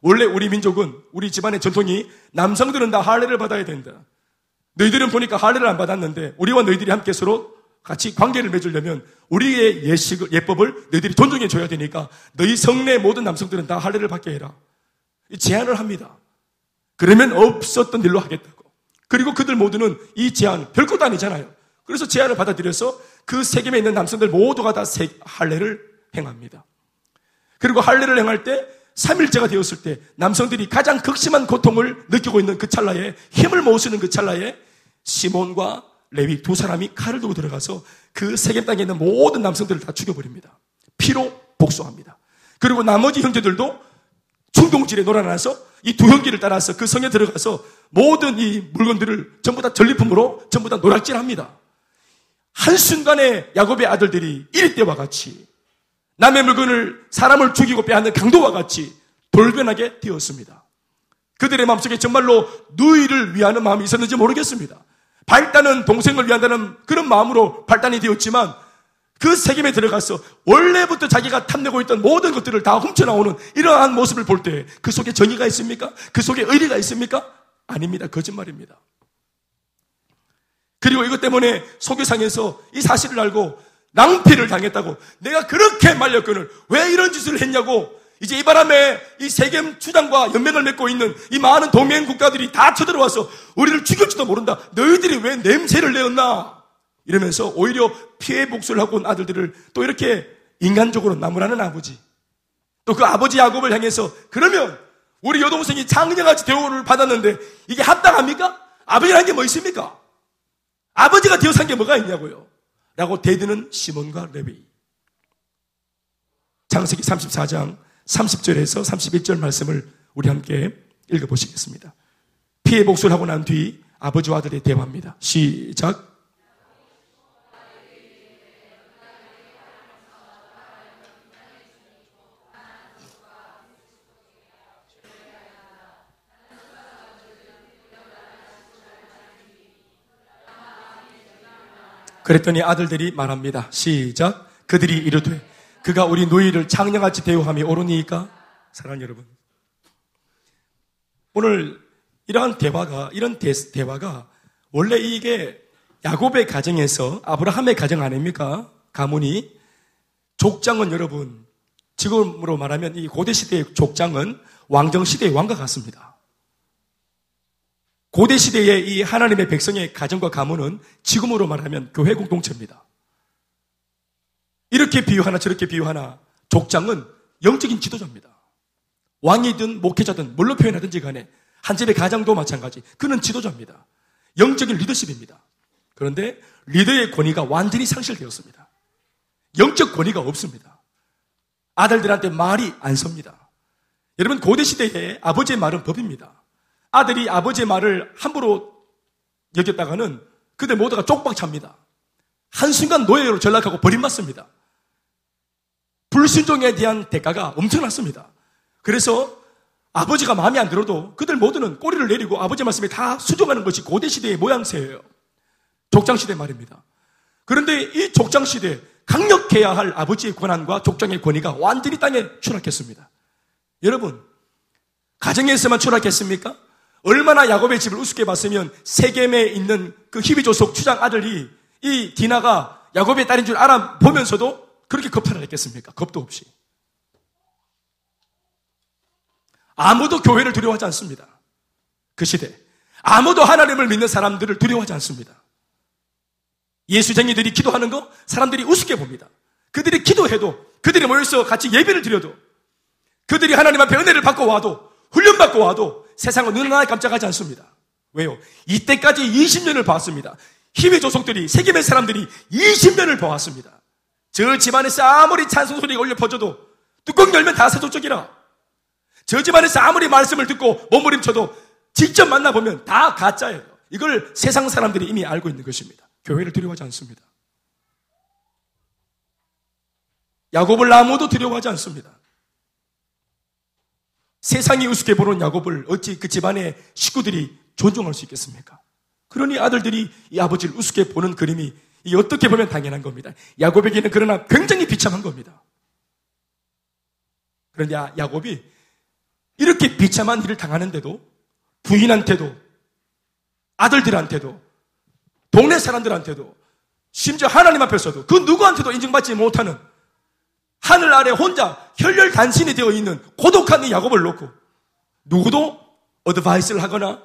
원래 우리 민족은, 우리 집안의 전통이 남성들은 다 할례를 받아야 된다. 너희들은 보니까 할례를 안 받았는데, 우리와 너희들이 함께 서로 같이 관계를 맺으려면 우리의 예식을, 예법을 너희들이 존중해 줘야 되니까 너희 성내 모든 남성들은 다 할례를 받게 해라. 제안을 합니다. 그러면 없었던 일로 하겠다고. 그리고 그들 모두는 이 제안 별것도 아니잖아요. 그래서 제안을 받아들여서 그 세겜에 있는 남성들 모두가 다 할례를 행합니다. 그리고 할례를 행할 때 3일째가 되었을 때 남성들이 가장 극심한 고통을 느끼고 있는 그 찰나에 힘을 못 쓰는 그 찰나에 시몬과 레위 두 사람이 칼을 두고 들어가서 그 세겜 땅에 있는 모든 남성들을 다 죽여버립니다. 피로 복수합니다. 그리고 나머지 형제들도 충동질에 놀아나서 이 두 형제를 따라서 그 성에 들어가서 모든 이 물건들을 전부 다 전리품으로 전부 다 노락질합니다. 한순간에 야곱의 아들들이 이리 때와 같이 남의 물건을 사람을 죽이고 빼앗는 강도와 같이 돌변하게 되었습니다. 그들의 마음속에 정말로 누이를 위하는 마음이 있었는지 모르겠습니다. 발단은 동생을 위한다는 그런 마음으로 발단이 되었지만 그 세겜에 들어가서 원래부터 자기가 탐내고 있던 모든 것들을 다 훔쳐나오는 이러한 모습을 볼 때 그 속에 정의가 있습니까? 그 속에 의리가 있습니까? 아닙니다. 거짓말입니다. 그리고 이것 때문에 소개상에서 이 사실을 알고 낭패를 당했다고 내가 그렇게 말렸거늘 왜 이런 짓을 했냐고 이제 이 바람에 이 세겜 추장과 연맹을 맺고 있는 이 많은 동맹 국가들이 다 쳐들어와서 우리를 죽일지도 모른다. 너희들이 왜 냄새를 내었나? 이러면서 오히려 피해 복수를 하고 온 아들들을 또 이렇게 인간적으로 나무라는 아버지. 또 그 아버지 야곱을 향해서 그러면 우리 여동생이 장녀같이 대우를 받았는데 이게 합당합니까? 아버지라는 게 뭐 있습니까? 아버지가 되어 산 게 뭐가 있냐고요. 라고 대드는 시몬과 레비. 장세기 34장 30절에서 31절 말씀을 우리 함께 읽어보시겠습니다. 피해 복수를 하고 난 뒤 아버지와 아들의 대화입니다. 시작. 그랬더니 아들들이 말합니다. 시작. 그들이 이르되 그가 우리 노예를 장녀같이 대우함이 옳으니까 사랑하는 여러분. 오늘 이러한 대화가 이런 대, 대화가 원래 이게 야곱의 가정에서 아브라함의 가정 아닙니까? 가문이 족장은 여러분 지금으로 말하면 이 고대 시대의 족장은 왕정 시대의 왕과 같습니다. 고대 시대의 이 하나님의 백성의 가정과 가문은 지금으로 말하면 교회 공동체입니다. 이렇게 비유하나 저렇게 비유하나 족장은 영적인 지도자입니다. 왕이든 목회자든 뭘로 표현하든지 간에 한 집의 가장도 마찬가지. 그는 지도자입니다. 영적인 리더십입니다. 그런데 리더의 권위가 완전히 상실되었습니다. 영적 권위가 없습니다. 아들들한테 말이 안 섭니다. 여러분 고대 시대에 아버지의 말은 법입니다. 아들이 아버지의 말을 함부로 여겼다가는 그들 모두가 쪽박 찹니다. 한순간 노예로 전락하고 버림받습니다. 불순종에 대한 대가가 엄청났습니다. 그래서 아버지가 마음에 안 들어도 그들 모두는 꼬리를 내리고 아버지 말씀에 다 수종하는 것이 고대 시대의 모양새예요. 족장 시대 말입니다. 그런데 이 족장 시대 강력해야 할 아버지의 권한과 족장의 권위가 완전히 땅에 추락했습니다. 여러분, 가정에서만 추락했습니까? 얼마나 야곱의 집을 우습게 봤으면 세겜에 있는 그 히비 조속 추장 아들이 이 디나가 야곱의 딸인 줄 알아 보면서도 그렇게 겁탈을 했겠습니까? 겁도 없이. 아무도 교회를 두려워하지 않습니다. 그 시대. 아무도 하나님을 믿는 사람들을 두려워하지 않습니다. 예수쟁이들이 기도하는 거 사람들이 우습게 봅니다. 그들이 기도해도 그들이 모여서 같이 예배를 드려도 그들이 하나님 앞에 은혜를 받고 와도 훈련받고 와도 세상은 눈 하나 깜짝하지 않습니다. 왜요? 이때까지 20년을 봤습니다. 힘의 조속들이 세계의 사람들이 20년을 보았습니다. 저 집안에서 아무리 찬송 소리가 울려 퍼져도 뚜껑 열면 다 세조적이라. 저 집안에서 아무리 말씀을 듣고 몸부림쳐도 직접 만나보면 다 가짜예요. 이걸 세상 사람들이 이미 알고 있는 것입니다. 교회를 두려워하지 않습니다. 야곱을 아무도 두려워하지 않습니다. 세상이 우습게 보는 야곱을 어찌 그 집안의 식구들이 존중할 수 있겠습니까? 그러니 아들들이 이 아버지를 우습게 보는 그림이 이 어떻게 보면 당연한 겁니다. 야곱에게는 그러나 굉장히 비참한 겁니다. 그런데 야곱이 이렇게 비참한 일을 당하는데도 부인한테도 아들들한테도 동네 사람들한테도 심지어 하나님 앞에서도 그 누구한테도 인정받지 못하는 하늘 아래 혼자 혈혈 단신이 되어 있는 고독한 이 야곱을 놓고 누구도 어드바이스를 하거나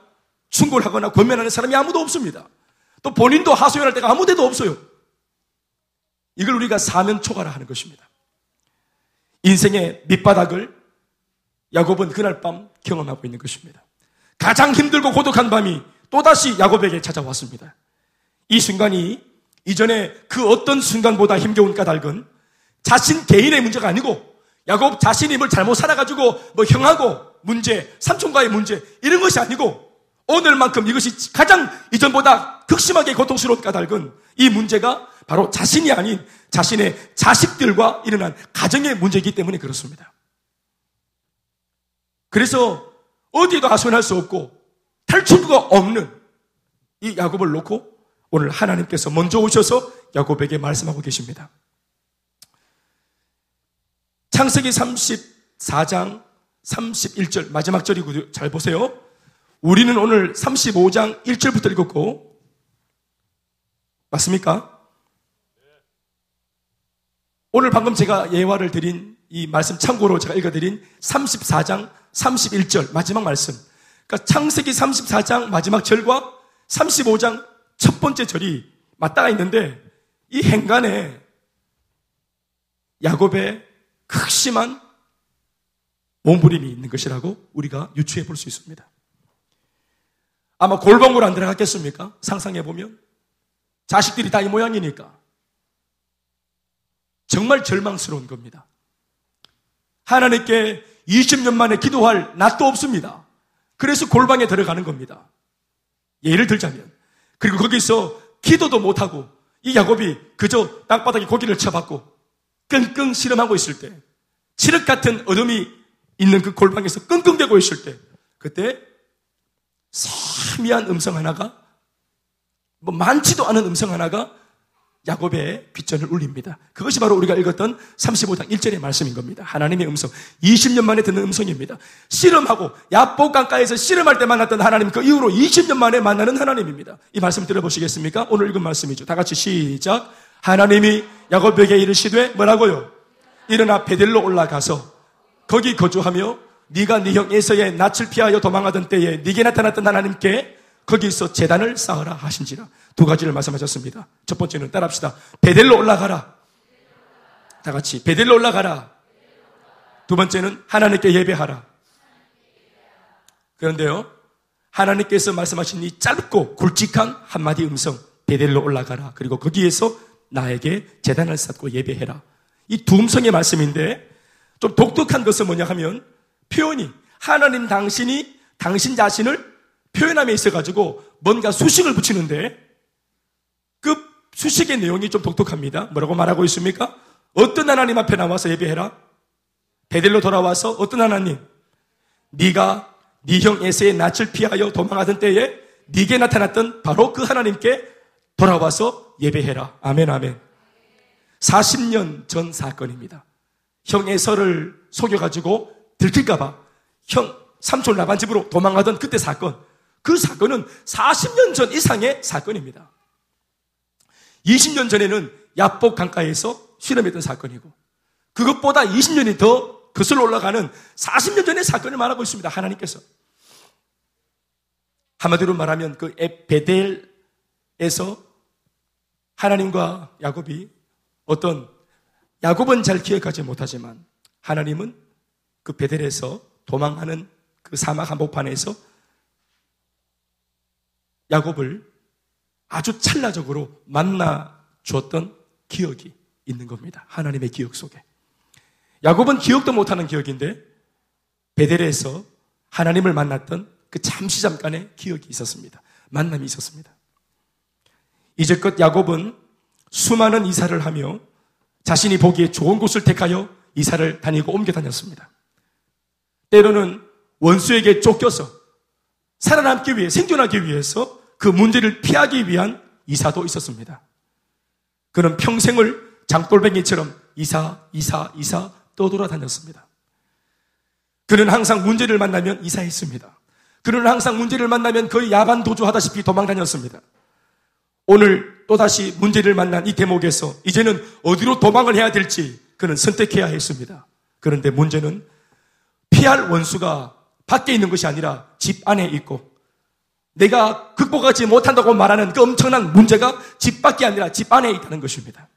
충고를 하거나 권면하는 사람이 아무도 없습니다. 또 본인도 하소연할 데가 아무 데도 없어요. 이걸 우리가 사면 초과라 하는 것입니다. 인생의 밑바닥을 야곱은 그날 밤 경험하고 있는 것입니다. 가장 힘들고 고독한 밤이 또다시 야곱에게 찾아왔습니다. 이 순간이 이전에 그 어떤 순간보다 힘겨운 까닭은 자신 개인의 문제가 아니고 야곱 자신이 뭘 잘못 살아가지고 뭐 형하고 문제, 삼촌과의 문제 이런 것이 아니고 오늘만큼 이것이 가장 이전보다 극심하게 고통스러운 까닭은 이 문제가 바로 자신이 아닌 자신의 자식들과 일어난 가정의 문제이기 때문에 그렇습니다. 그래서 어디도 하소연할 수 없고 탈출구가 없는 이 야곱을 놓고 오늘 하나님께서 먼저 오셔서 야곱에게 말씀하고 계십니다. 창세기 34장 31절 마지막 절이고 잘 보세요. 우리는 오늘 35장 1절부터 읽었고, 맞습니까? 오늘 방금 제가 예화를 드린 이 말씀 참고로 제가 읽어드린 34장 31절 마지막 말씀. 그러니까 창세기 34장 마지막 절과 35장 첫 번째 절이 맞닿아 있는데 이 행간에 야곱의 극심한 몸부림이 있는 것이라고 우리가 유추해 볼 수 있습니다. 아마 골방으로 안 들어갔겠습니까? 상상해 보면 자식들이 다 이 모양이니까 정말 절망스러운 겁니다. 하나님께 20년 만에 기도할 낯도 없습니다. 그래서 골방에 들어가는 겁니다. 예를 들자면 그리고 거기서 기도도 못하고 이 야곱이 그저 땅바닥에 고기를 쳐받고 끙끙 실험하고 있을 때 칠흑 같은 어둠이 있는 그 골방에서 끙끙대고 있을 때 그때 세미한 음성 하나가 뭐 많지도 않은 음성 하나가 야곱의 빗전을 울립니다. 그것이 바로 우리가 읽었던 35장 1절의 말씀인 겁니다. 하나님의 음성. 20년 만에 듣는 음성입니다. 씨름하고 야복 강가에서 씨름할 때 만났던 하나님 그 이후로 20년 만에 만나는 하나님입니다. 이 말씀 들어보시겠습니까? 오늘 읽은 말씀이죠. 다 같이 시작. 하나님이 야곱에게 이르시되 뭐라고요? 일어나 베델로 올라가서 거기 거주하며 네가 네 형 에서의 낯을 피하여 도망하던 때에 네게 나타났던 하나님께 거기서 재단을 쌓으라 하신지라. 두 가지를 말씀하셨습니다. 첫 번째는 따라합시다. 베델로 올라가라. 다 같이 베델로 올라가라. 두 번째는 하나님께 예배하라. 그런데요. 하나님께서 말씀하신 이 짧고 굵직한 한마디 음성 베델로 올라가라. 그리고 거기에서 나에게 재단을 쌓고 예배해라. 이 두 음성의 말씀인데 좀 독특한 것은 뭐냐 하면 표현이 하나님 당신이 당신 자신을 표현함에 있어가지고 뭔가 수식을 붙이는데 그 수식의 내용이 좀 독특합니다. 뭐라고 말하고 있습니까? 어떤 하나님 앞에 나와서 예배해라? 베델로 돌아와서 어떤 하나님? 네가 네 형 에서의 낯을 피하여 도망하던 때에 네게 나타났던 바로 그 하나님께 돌아와서 예배해라. 아멘 아멘. 40년 전 사건입니다. 형 에서를 속여가지고 들킬까봐 형 삼촌 라반 집으로 도망가던 그때 사건. 그 사건은 40년 전 이상의 사건입니다. 20년 전에는 야복 강가에서 실험했던 사건이고 그것보다 20년이 더 거슬러 올라가는 40년 전의 사건을 말하고 있습니다. 하나님께서. 한마디로 말하면 그 베델에서 하나님과 야곱이 어떤 야곱은 잘 기억하지 못하지만 하나님은 그 베델에서 도망하는 그 사막 한복판에서 야곱을 아주 찰나적으로 만나 주었던 기억이 있는 겁니다. 하나님의 기억 속에. 야곱은 기억도 못하는 기억인데 베델에서 하나님을 만났던 그 잠시 잠깐의 기억이 있었습니다. 만남이 있었습니다. 이제껏 야곱은 수많은 이사를 하며 자신이 보기에 좋은 곳을 택하여 이사를 다니고 옮겨 다녔습니다. 때로는 원수에게 쫓겨서 살아남기 위해 생존하기 위해서 그 문제를 피하기 위한 이사도 있었습니다. 그는 평생을 장돌뱅이처럼 이사, 이사, 이사 떠돌아다녔습니다. 그는 항상 문제를 만나면 이사했습니다. 그는 항상 문제를 만나면 거의 야반 도주하다시피 도망다녔습니다. 오늘 또다시 문제를 만난 이 대목에서 이제는 어디로 도망을 해야 될지 그는 선택해야 했습니다. 그런데 문제는 피할 원수가 밖에 있는 것이 아니라 집 안에 있고 내가 극복하지 못한다고 말하는 그 엄청난 문제가 집 밖이 아니라 집 안에 있다는 것입니다.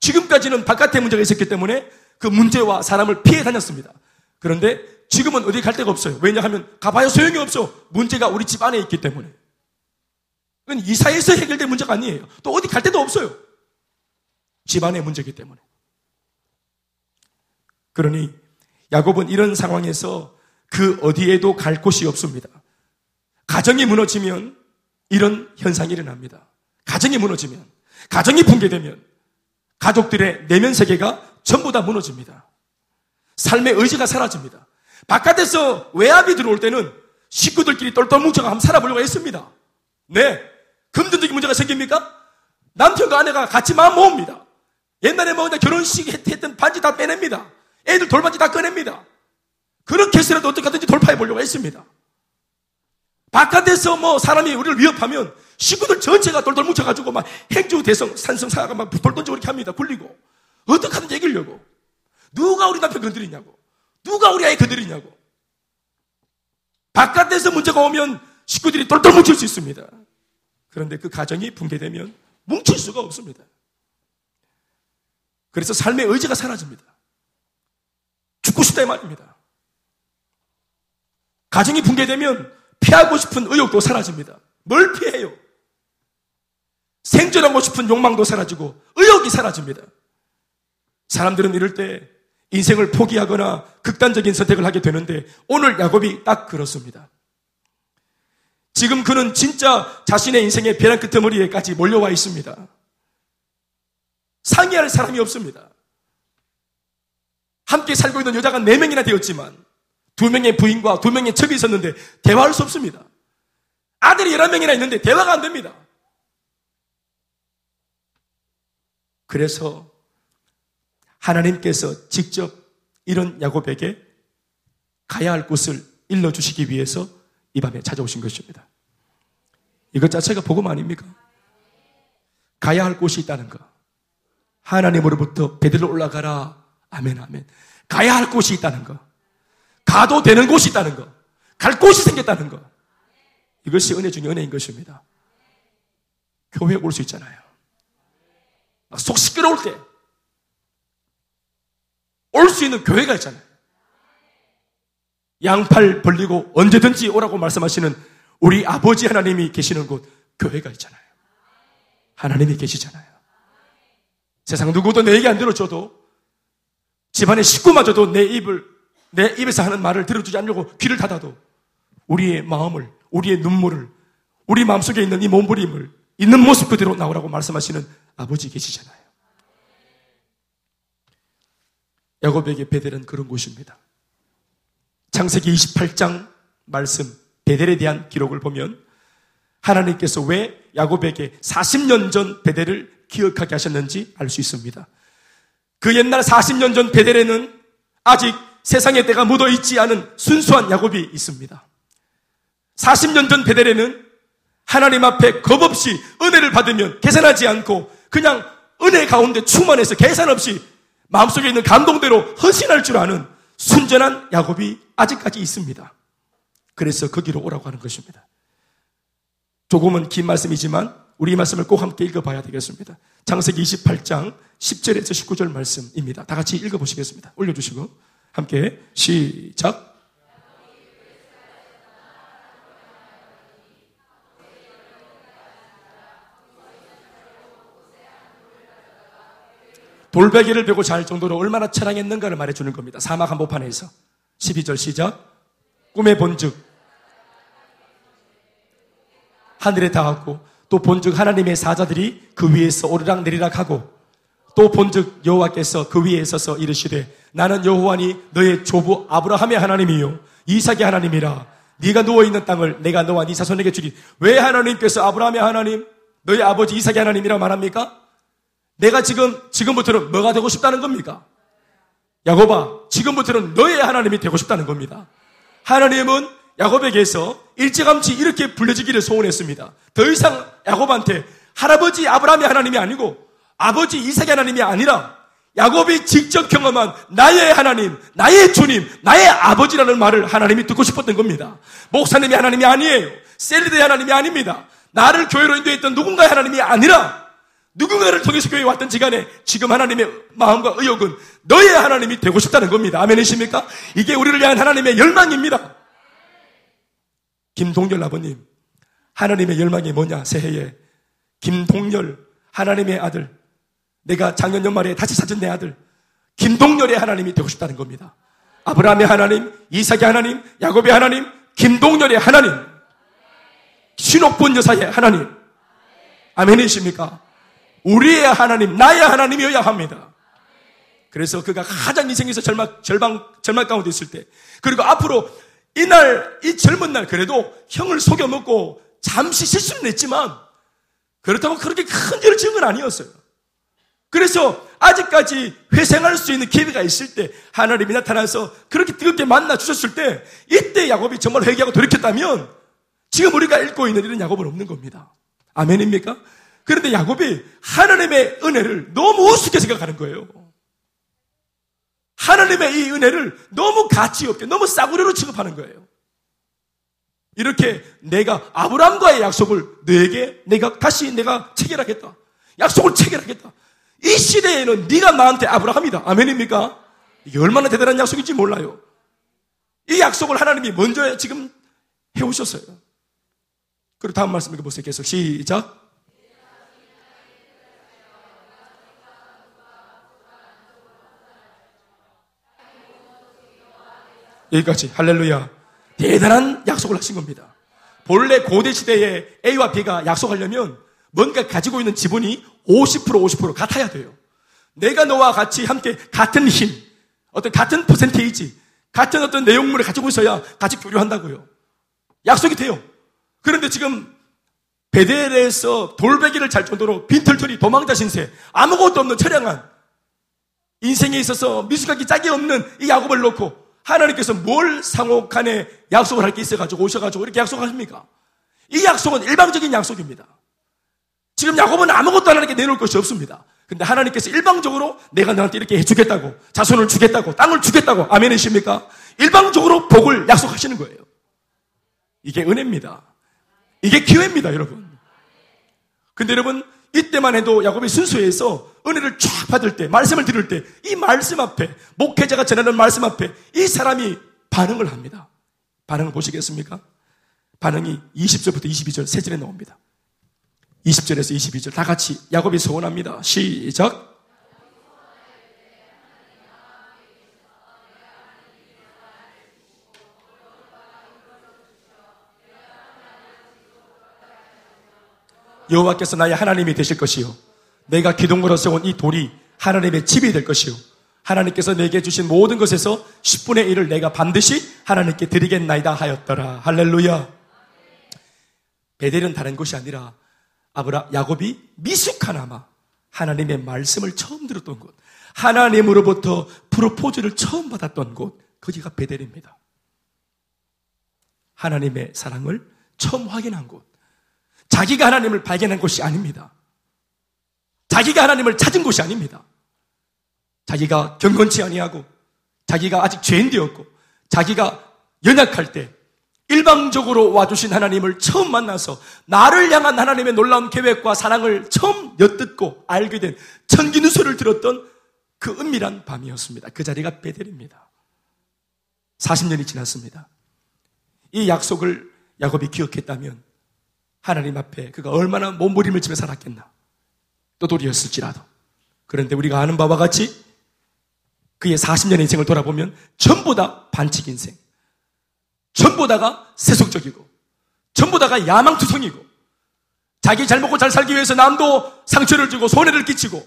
지금까지는 바깥에 문제가 있었기 때문에 그 문제와 사람을 피해 다녔습니다. 그런데 지금은 어디 갈 데가 없어요. 왜냐하면 가봐야 소용이 없어. 문제가 우리 집 안에 있기 때문에. 그건 이사에서 해결될 문제가 아니에요. 또 어디 갈 데도 없어요. 집 안의 문제이기 때문에. 그러니 야곱은 이런 상황에서 그 어디에도 갈 곳이 없습니다. 가정이 무너지면 이런 현상이 일어납니다. 가정이 무너지면, 가정이 붕괴되면 가족들의 내면 세계가 전부 다 무너집니다. 삶의 의지가 사라집니다. 바깥에서 외압이 들어올 때는 식구들끼리 똘똘 뭉쳐가 한번 살아보려고 했습니다. 네. 금전적인 문제가 생깁니까? 남편과 아내가 같이 마음 모읍니다. 옛날에 뭐 결혼식 했던 반지 다 빼냅니다. 애들 돌반지 다 꺼냅니다. 그렇게 해서라도 어떻게 하든지 돌파해 보려고 했습니다. 바깥에서 뭐 사람이 우리를 위협하면 식구들 전체가 돌돌 뭉쳐가지고 막 행주 대성 산성 사가 막 돌 던지고 이렇게 합니다. 굴리고 어떻게 하든지 이기려고. 누가 우리 남편 건드리냐고. 누가 우리 아이 건드리냐고. 바깥에서 문제가 오면 식구들이 똘똘 뭉칠 수 있습니다. 그런데 그 가정이 붕괴되면 뭉칠 수가 없습니다. 그래서 삶의 의지가 사라집니다. 죽고 싶다 이 말입니다. 가정이 붕괴되면 피하고 싶은 의욕도 사라집니다. 뭘 피해요? 생존하고 싶은 욕망도 사라지고 의욕이 사라집니다. 사람들은 이럴 때 인생을 포기하거나 극단적인 선택을 하게 되는데 오늘 야곱이 딱 그렇습니다. 지금 그는 진짜 자신의 인생의 벼랑 끝머리에까지 몰려와 있습니다. 상의할 사람이 없습니다. 함께 살고 있는 여자가 4명이나 되었지만 두 명의 부인과 두 명의 첩이 있었는데 대화할 수 없습니다. 아들이 11명이나 있는데 대화가 안 됩니다. 그래서 하나님께서 직접 이런 야곱에게 가야 할 곳을 일러주시기 위해서 이 밤에 찾아오신 것입니다. 이것 자체가 복음 아닙니까? 가야 할 곳이 있다는 것. 하나님으로부터 베들로 올라가라. 아멘, 아멘. 가야 할 곳이 있다는 것. 가도 되는 곳이 있다는 것. 갈 곳이 생겼다는 것. 이것이 은혜 중의 은혜인 것입니다. 교회에 올 수 있잖아요. 속 시끄러울 때, 올 수 있는 교회가 있잖아요. 양팔 벌리고 언제든지 오라고 말씀하시는 우리 아버지 하나님이 계시는 곳, 교회가 있잖아요. 하나님이 계시잖아요. 세상 누구도 내 얘기 안 들어줘도 집안의 식구마저도 내 입을, 내 입에서 하는 말을 들어주지 않으려고 귀를 닫아도 우리의 마음을, 우리의 눈물을, 우리 마음속에 있는 이 몸부림을 있는 모습 그대로 나오라고 말씀하시는 아버지 계시잖아요. 야곱에게 베델은 그런 곳입니다. 창세기 28장 말씀 베델에 대한 기록을 보면 하나님께서 왜 야곱에게 40년 전 베델을 기억하게 하셨는지 알 수 있습니다. 그 옛날 40년 전 베델에는 아직 세상의 때가 묻어 있지 않은 순수한 야곱이 있습니다. 40년 전 베델에는 하나님 앞에 겁 없이 은혜를 받으면 계산하지 않고 그냥 은혜 가운데 충만해서 계산 없이 마음속에 있는 감동대로 헌신할 줄 아는 순전한 야곱이 아직까지 있습니다. 그래서 거기로 오라고 하는 것입니다. 조금은 긴 말씀이지만 우리 말씀을 꼭 함께 읽어봐야 되겠습니다. 장세기 28장 10절에서 19절 말씀입니다. 다 같이 읽어보시겠습니다. 올려주시고 함께 시작. 돌베개를 베고 잘 정도로 얼마나 처량했는가를 말해주는 겁니다. 사막 한복판에서. 12절 시작. 꿈에 본즉 하늘에 닿았고 또 본즉 하나님의 사자들이 그 위에서 오르락 내리락 하고 또 본즉 여호와께서 그 위에 서서 이르시되 나는 여호와니 너의 조부 아브라함의 하나님이요 이삭의 하나님이라 네가 누워 있는 땅을 내가 너와 네 자손에게 주리 왜 하나님께서 아브라함의 하나님 너희 아버지 이삭의 하나님이라고 말합니까? 내가 지금 지금부터는 뭐가 되고 싶다는 겁니까? 야곱아 지금부터는 너의 하나님이 되고 싶다는 겁니다. 하나님은 야곱에게서 일찌감치 이렇게 불려지기를 소원했습니다. 더 이상 야곱한테 할아버지 아브라함의 하나님이 아니고 아버지 이삭의 하나님이 아니라 야곱이 직접 경험한 나의 하나님, 나의 주님, 나의 아버지라는 말을 하나님이 듣고 싶었던 겁니다. 목사님이 하나님이 아니에요. 셀리드의 하나님이 아닙니다. 나를 교회로 인도했던 누군가의 하나님이 아니라 누군가를 통해서 교회에 왔던 지 간에 지금 하나님의 마음과 의욕은 너의 하나님이 되고 싶다는 겁니다. 아멘이십니까? 이게 우리를 위한 하나님의 열망입니다. 김동열 아버님, 하나님의 열망이 뭐냐, 새해에. 김동열, 하나님의 아들. 내가 작년 연말에 다시 찾은 내 아들. 김동열의 하나님이 되고 싶다는 겁니다. 아브라함의 하나님, 이삭의 하나님, 야곱의 하나님, 김동열의 하나님. 신옥본 여사의 하나님. 아멘이십니까? 우리의 하나님, 나의 하나님이어야 합니다. 그래서 그가 가장 인생에서 절망, 절망, 절망 가운데 있을 때, 그리고 앞으로 이날, 이 젊은 날, 그래도 형을 속여 먹고 잠시 실수는 했지만, 그렇다고 그렇게 큰 죄를 지은 건 아니었어요. 그래서 아직까지 회생할 수 있는 기회가 있을 때 하나님이 나타나서 그렇게 뜨겁게 만나 주셨을 때 이때 야곱이 정말 회개하고 돌이켰다면 지금 우리가 읽고 있는 이런 야곱은 없는 겁니다. 아멘입니까? 그런데 야곱이 하나님의 은혜를 너무 우습게 생각하는 거예요. 하나님의 이 은혜를 너무 가치 없게, 너무 싸구려로 취급하는 거예요. 이렇게 내가 아브람과의 약속을 너에게 내가 다시 내가 체결하겠다. 약속을 체결하겠다. 이 시대에는 네가 나한테 아브라함이다. 아멘입니까? 이게 얼마나 대단한 약속인지 몰라요. 이 약속을 하나님이 먼저 지금 해오셨어요. 그리고 다음 말씀 읽어보세요. 계속 시작. 여기까지 할렐루야. 대단한 약속을 하신 겁니다. 본래 고대 시대에 A와 B가 약속하려면 뭔가 가지고 있는 지분이 50% 50% 같아야 돼요. 내가 너와 같이 함께 같은 힘, 어떤 같은 퍼센테이지, 같은 어떤 내용물을 가지고 있어야 같이 교류한다고요. 약속이 돼요. 그런데 지금 베델에서 돌베기를 잘 정도로 빈털털이 도망자 신세, 아무것도 없는 처량한 인생에 있어서 미숙하기 짝이 없는 이 야곱을 놓고 하나님께서 뭘 상호 간에 약속을 할 게 있어가지고 오셔가지고 이렇게 약속하십니까? 이 약속은 일방적인 약속입니다. 지금 야곱은 아무것도 하나님께 내놓을 것이 없습니다. 근데 하나님께서 일방적으로 내가 너한테 이렇게 해주겠다고, 자손을 주겠다고, 땅을 주겠다고, 아멘이십니까? 일방적으로 복을 약속하시는 거예요. 이게 은혜입니다. 이게 기회입니다, 여러분. 근데 여러분, 이때만 해도 야곱이 순수해서 은혜를 쫙 받을 때, 말씀을 들을 때, 이 말씀 앞에, 목회자가 전하는 말씀 앞에 이 사람이 반응을 합니다. 반응을 보시겠습니까? 반응이 20절부터 22절 세 절에 나옵니다. 20절에서 22절 다 같이 야곱이 소원합니다. 시작. 여호와께서 나의 하나님이 되실 것이요. 내가 기둥으로 세운 이 돌이 하나님의 집이 될 것이요. 하나님께서 내게 주신 모든 것에서 10분의 1을 내가 반드시 하나님께 드리겠나이다 하였더라. 할렐루야. 베델은 다른 곳이 아니라 아브라 야곱이 미숙하나마 하나님의 말씀을 처음 들었던 곳 하나님으로부터 프로포즈를 처음 받았던 곳 거기가 베델입니다. 하나님의 사랑을 처음 확인한 곳 자기가 하나님을 발견한 곳이 아닙니다. 자기가 하나님을 찾은 곳이 아닙니다. 자기가 경건치 아니하고 자기가 아직 죄인 되었고 자기가 연약할 때 일방적으로 와주신 하나님을 처음 만나서 나를 향한 하나님의 놀라운 계획과 사랑을 처음 엿듣고 알게 된 천기 누수를 들었던 그 은밀한 밤이었습니다. 그 자리가 베델입니다. 40년이 지났습니다. 이 약속을 야곱이 기억했다면 하나님 앞에 그가 얼마나 몸부림을 치며 살았겠나. 떠돌이였을지라도. 그런데 우리가 아는 바와 같이 그의 40년의 인생을 돌아보면 전부 다 반칙 인생. 전부 다가 세속적이고, 전부 다가 야망투성이고, 자기 잘 먹고 잘 살기 위해서 남도 상처를 주고 손해를 끼치고,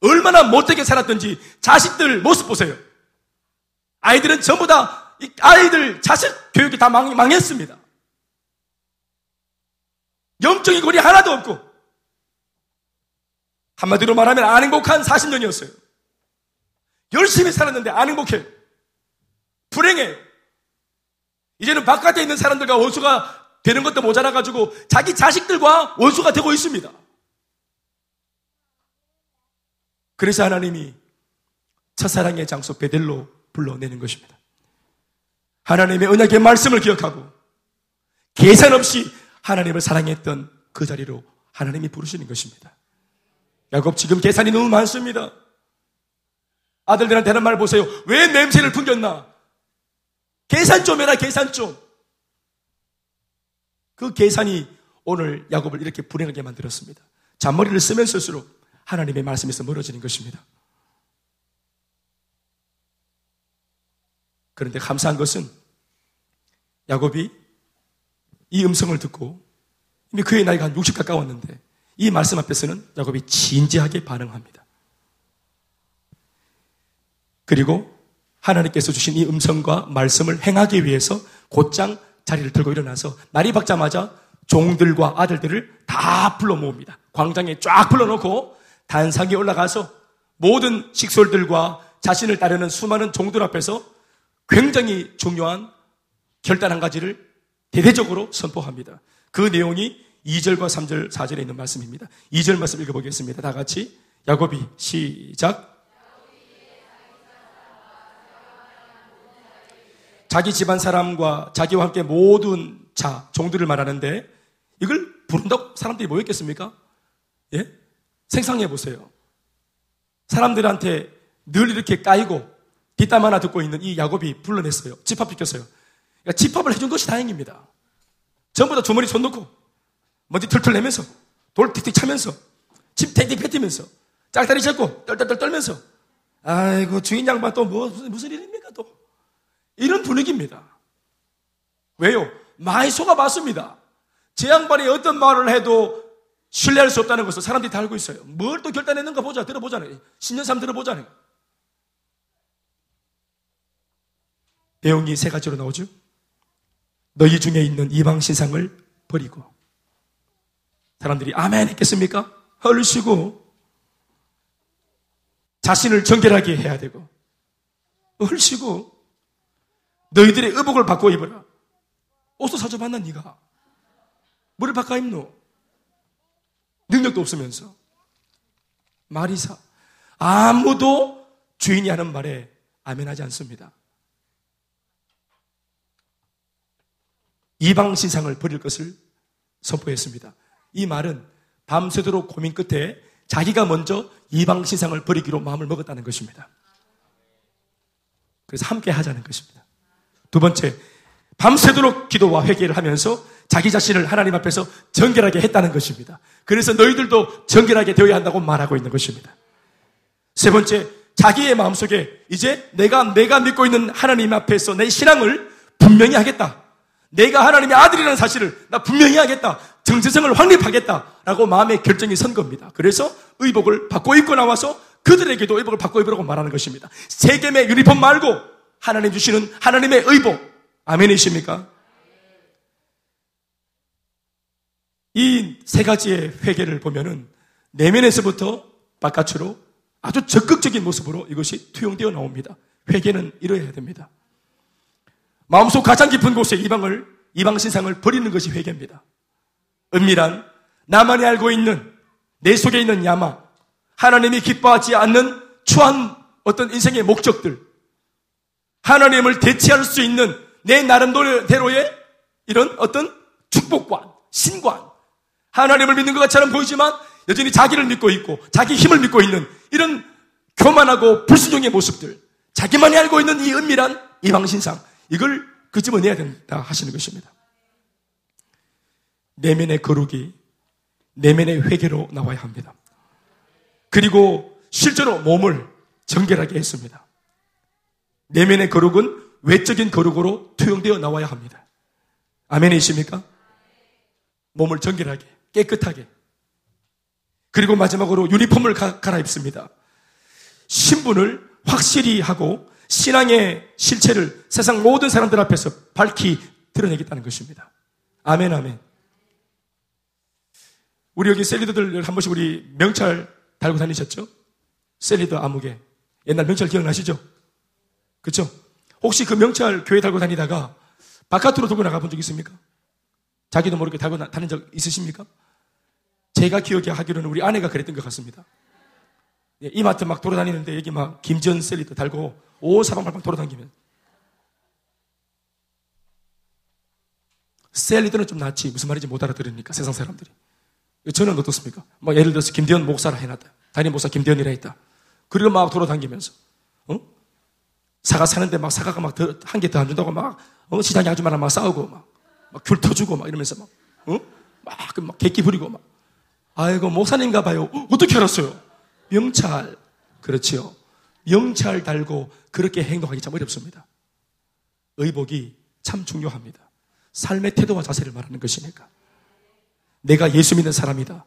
얼마나 못되게 살았던지 자식들 모습 보세요. 아이들은 전부 다, 아이들 자식 교육이 다 망, 망했습니다. 영적인 거리 하나도 없고 한마디로 말하면 안 행복한 40년이었어요. 열심히 살았는데 안 행복해. 불행해. 이제는 바깥에 있는 사람들과 원수가 되는 것도 모자라가지고 자기 자식들과 원수가 되고 있습니다. 그래서 하나님이 첫사랑의 장소 베델로 불러내는 것입니다. 하나님의 언약의 말씀을 기억하고 계산 없이 하나님을 사랑했던 그 자리로 하나님이 부르시는 것입니다. 야곱 지금 계산이 너무 많습니다. 아들들한테 하는 말 보세요. 왜 냄새를 풍겼나? 계산 좀 해라, 계산 좀. 그 계산이 오늘 야곱을 이렇게 불행하게 만들었습니다. 잔머리를 쓰면 쓸수록 하나님의 말씀에서 멀어지는 것입니다. 그런데 감사한 것은 야곱이 이 음성을 듣고 이미 그의 나이가 한 60 가까웠는데 이 말씀 앞에서는 야곱이 진지하게 반응합니다. 그리고 하나님께서 주신 이 음성과 말씀을 행하기 위해서 곧장 자리를 들고 일어나서 날이 밝자마자 종들과 아들들을 다 불러 모읍니다. 광장에 쫙 불러놓고 단상에 올라가서 모든 식솔들과 자신을 따르는 수많은 종들 앞에서 굉장히 중요한 결단 한 가지를 대대적으로 선포합니다. 그 내용이 2절과 3절, 4절에 있는 말씀입니다. 2절 말씀 읽어보겠습니다. 다 같이. 야곱이 시작. 자기 집안 사람과 자기와 함께 모든 자, 종들을 말하는데 이걸 부른다고 사람들이 뭐였겠습니까? 예? 생상해 보세요. 사람들한테 늘 이렇게 까이고 뒷담 하나 듣고 있는 이 야곱이 불러냈어요. 집합시켰어요. 그러니까 집합을 해준 것이 다행입니다. 전부 다 주머니 손 넣고 먼지 털털 내면서 돌 틱틱 차면서 집 탱탱 뱉으면서 짝다리 잡고 떨떨떨 떨면서 아이고 주인 양반 또 뭐, 무슨, 무슨 일입니까 또 이런 분위기입니다. 왜요? 많이 속아봤습니다. 제 양반이 어떤 말을 해도 신뢰할 수 없다는 것을 사람들이 다 알고 있어요. 뭘 또 결단했는가 보자, 들어보자는. 10년 삼 들어보자는. 내용이 세 가지로 나오죠. 너희 중에 있는 이방 신상을 버리고 사람들이 아멘 했겠습니까? 헐시고 자신을 정결하게 해야 되고 헐시고 너희들의 의복을 바꿔 입어라. 옷도 사줘봤나 네가? 물을 바꿔 입노? 능력도 없으면서 마리사 아무도 주인이 하는 말에 아멘하지 않습니다. 이방 신상을 버릴 것을 선포했습니다. 이 말은 밤새도록 고민 끝에 자기가 먼저 이방 신상을 버리기로 마음을 먹었다는 것입니다. 그래서 함께 하자는 것입니다. 두 번째, 밤새도록 기도와 회개를 하면서 자기 자신을 하나님 앞에서 정결하게 했다는 것입니다. 그래서 너희들도 정결하게 되어야 한다고 말하고 있는 것입니다. 세 번째, 자기의 마음속에 이제 내가 내가 믿고 있는 하나님 앞에서 내 신앙을 분명히 하겠다. 내가 하나님의 아들이라는 사실을 나 분명히 하겠다. 정체성을 확립하겠다라고 마음의 결정이 선 겁니다. 그래서 의복을 바꿔 입고 나와서 그들에게도 의복을 바꿔 입으라고 말하는 것입니다. 세겜의 유니폼 말고 하나님 주시는 하나님의 의복. 아멘이십니까? 이 세 가지의 회개를 보면은 내면에서부터 바깥으로 아주 적극적인 모습으로 이것이 투영되어 나옵니다. 회개는 이뤄야 됩니다. 마음속 가장 깊은 곳에 이방을, 이방 신상을 버리는 것이 회개입니다. 은밀한, 나만이 알고 있는, 내 속에 있는 야마, 하나님이 기뻐하지 않는 추한 어떤 인생의 목적들, 하나님을 대체할 수 있는 내 나름대로의 이런 어떤 축복관, 신관, 하나님을 믿는 것처럼 보이지만 여전히 자기를 믿고 있고 자기 힘을 믿고 있는 이런 교만하고 불순종의 모습들, 자기만이 알고 있는 이 은밀한 이방신상, 이걸 끄집어내야 된다 하시는 것입니다. 내면의 거룩이 내면의 회개로 나와야 합니다. 그리고 실제로 몸을 정결하게 했습니다. 내면의 거룩은 외적인 거룩으로 투영되어 나와야 합니다. 아멘이십니까? 몸을 정결하게, 깨끗하게. 그리고 마지막으로 유니폼을 가, 갈아입습니다. 신분을 확실히 하고 신앙의 실체를 세상 모든 사람들 앞에서 밝히 드러내겠다는 것입니다. 아멘, 아멘. 우리 여기 셀리더들 한 번씩 우리 명찰 달고 다니셨죠? 셀리더 아무개. 옛날 명찰 기억나시죠? 그쵸? 혹시 그 명찰 교회 달고 다니다가 바깥으로 들고 나가 본 적 있습니까? 자기도 모르게 달고 다닌 적 있으십니까? 제가 기억이 하기로는 우리 아내가 그랬던 것 같습니다. 예, 이마트 막 돌아다니는데 여기 막 김전 셀리더 달고 온 사방팔방 돌아다니면 셀리더는 좀 낫지 무슨 말인지 못 알아들으니까 세상 사람들이 저는 어떻습니까? 뭐 예를 들어서 김대현 목사라 해놨다 담임 목사 김대현이라 했다 그리고 막 돌아다니면서 어? 사과 사는데 막 사과가 막 한 개 더 안 준다고 막 어? 시장에 아줌마랑 막 싸우고 막, 막 귤 터주고 막 이러면서 막 어? 막, 그막 객기 부리고 막 아이고 목사님가 봐요 어, 어떻게 알았어요? 명찰 그렇지요 명찰 달고 그렇게 행동하기 참 어렵습니다. 의복이 참 중요합니다. 삶의 태도와 자세를 말하는 것이니까. 내가 예수 믿는 사람이다.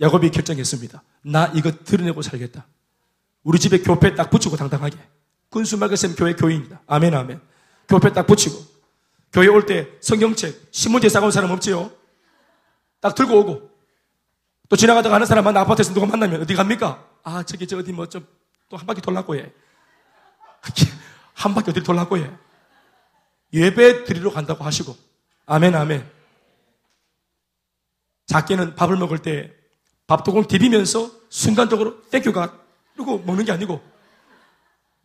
야곱이 결정했습니다. 나 이거 드러내고 살겠다. 우리 집에 교패 딱 붙이고 당당하게. 군수 말그쌤 교회 교인이다. 아멘, 아멘. 교패 딱 붙이고. 교회 올 때 성경책, 신문지 싸고 온 사람 없지요? 딱 들고 오고. 또 지나가다가 하는 사람 만 아파트에서 누가 만나면 어디 갑니까? 아, 저기 저 어디 뭐 좀 또 한 바퀴 돌라고 해. 한 바퀴 어디 돌라고 해. 예배 드리러 간다고 하시고. 아멘, 아멘. 작게는 밥을 먹을 때 밥도공 디비면서 순간적으로 땡큐가 그리고 먹는 게 아니고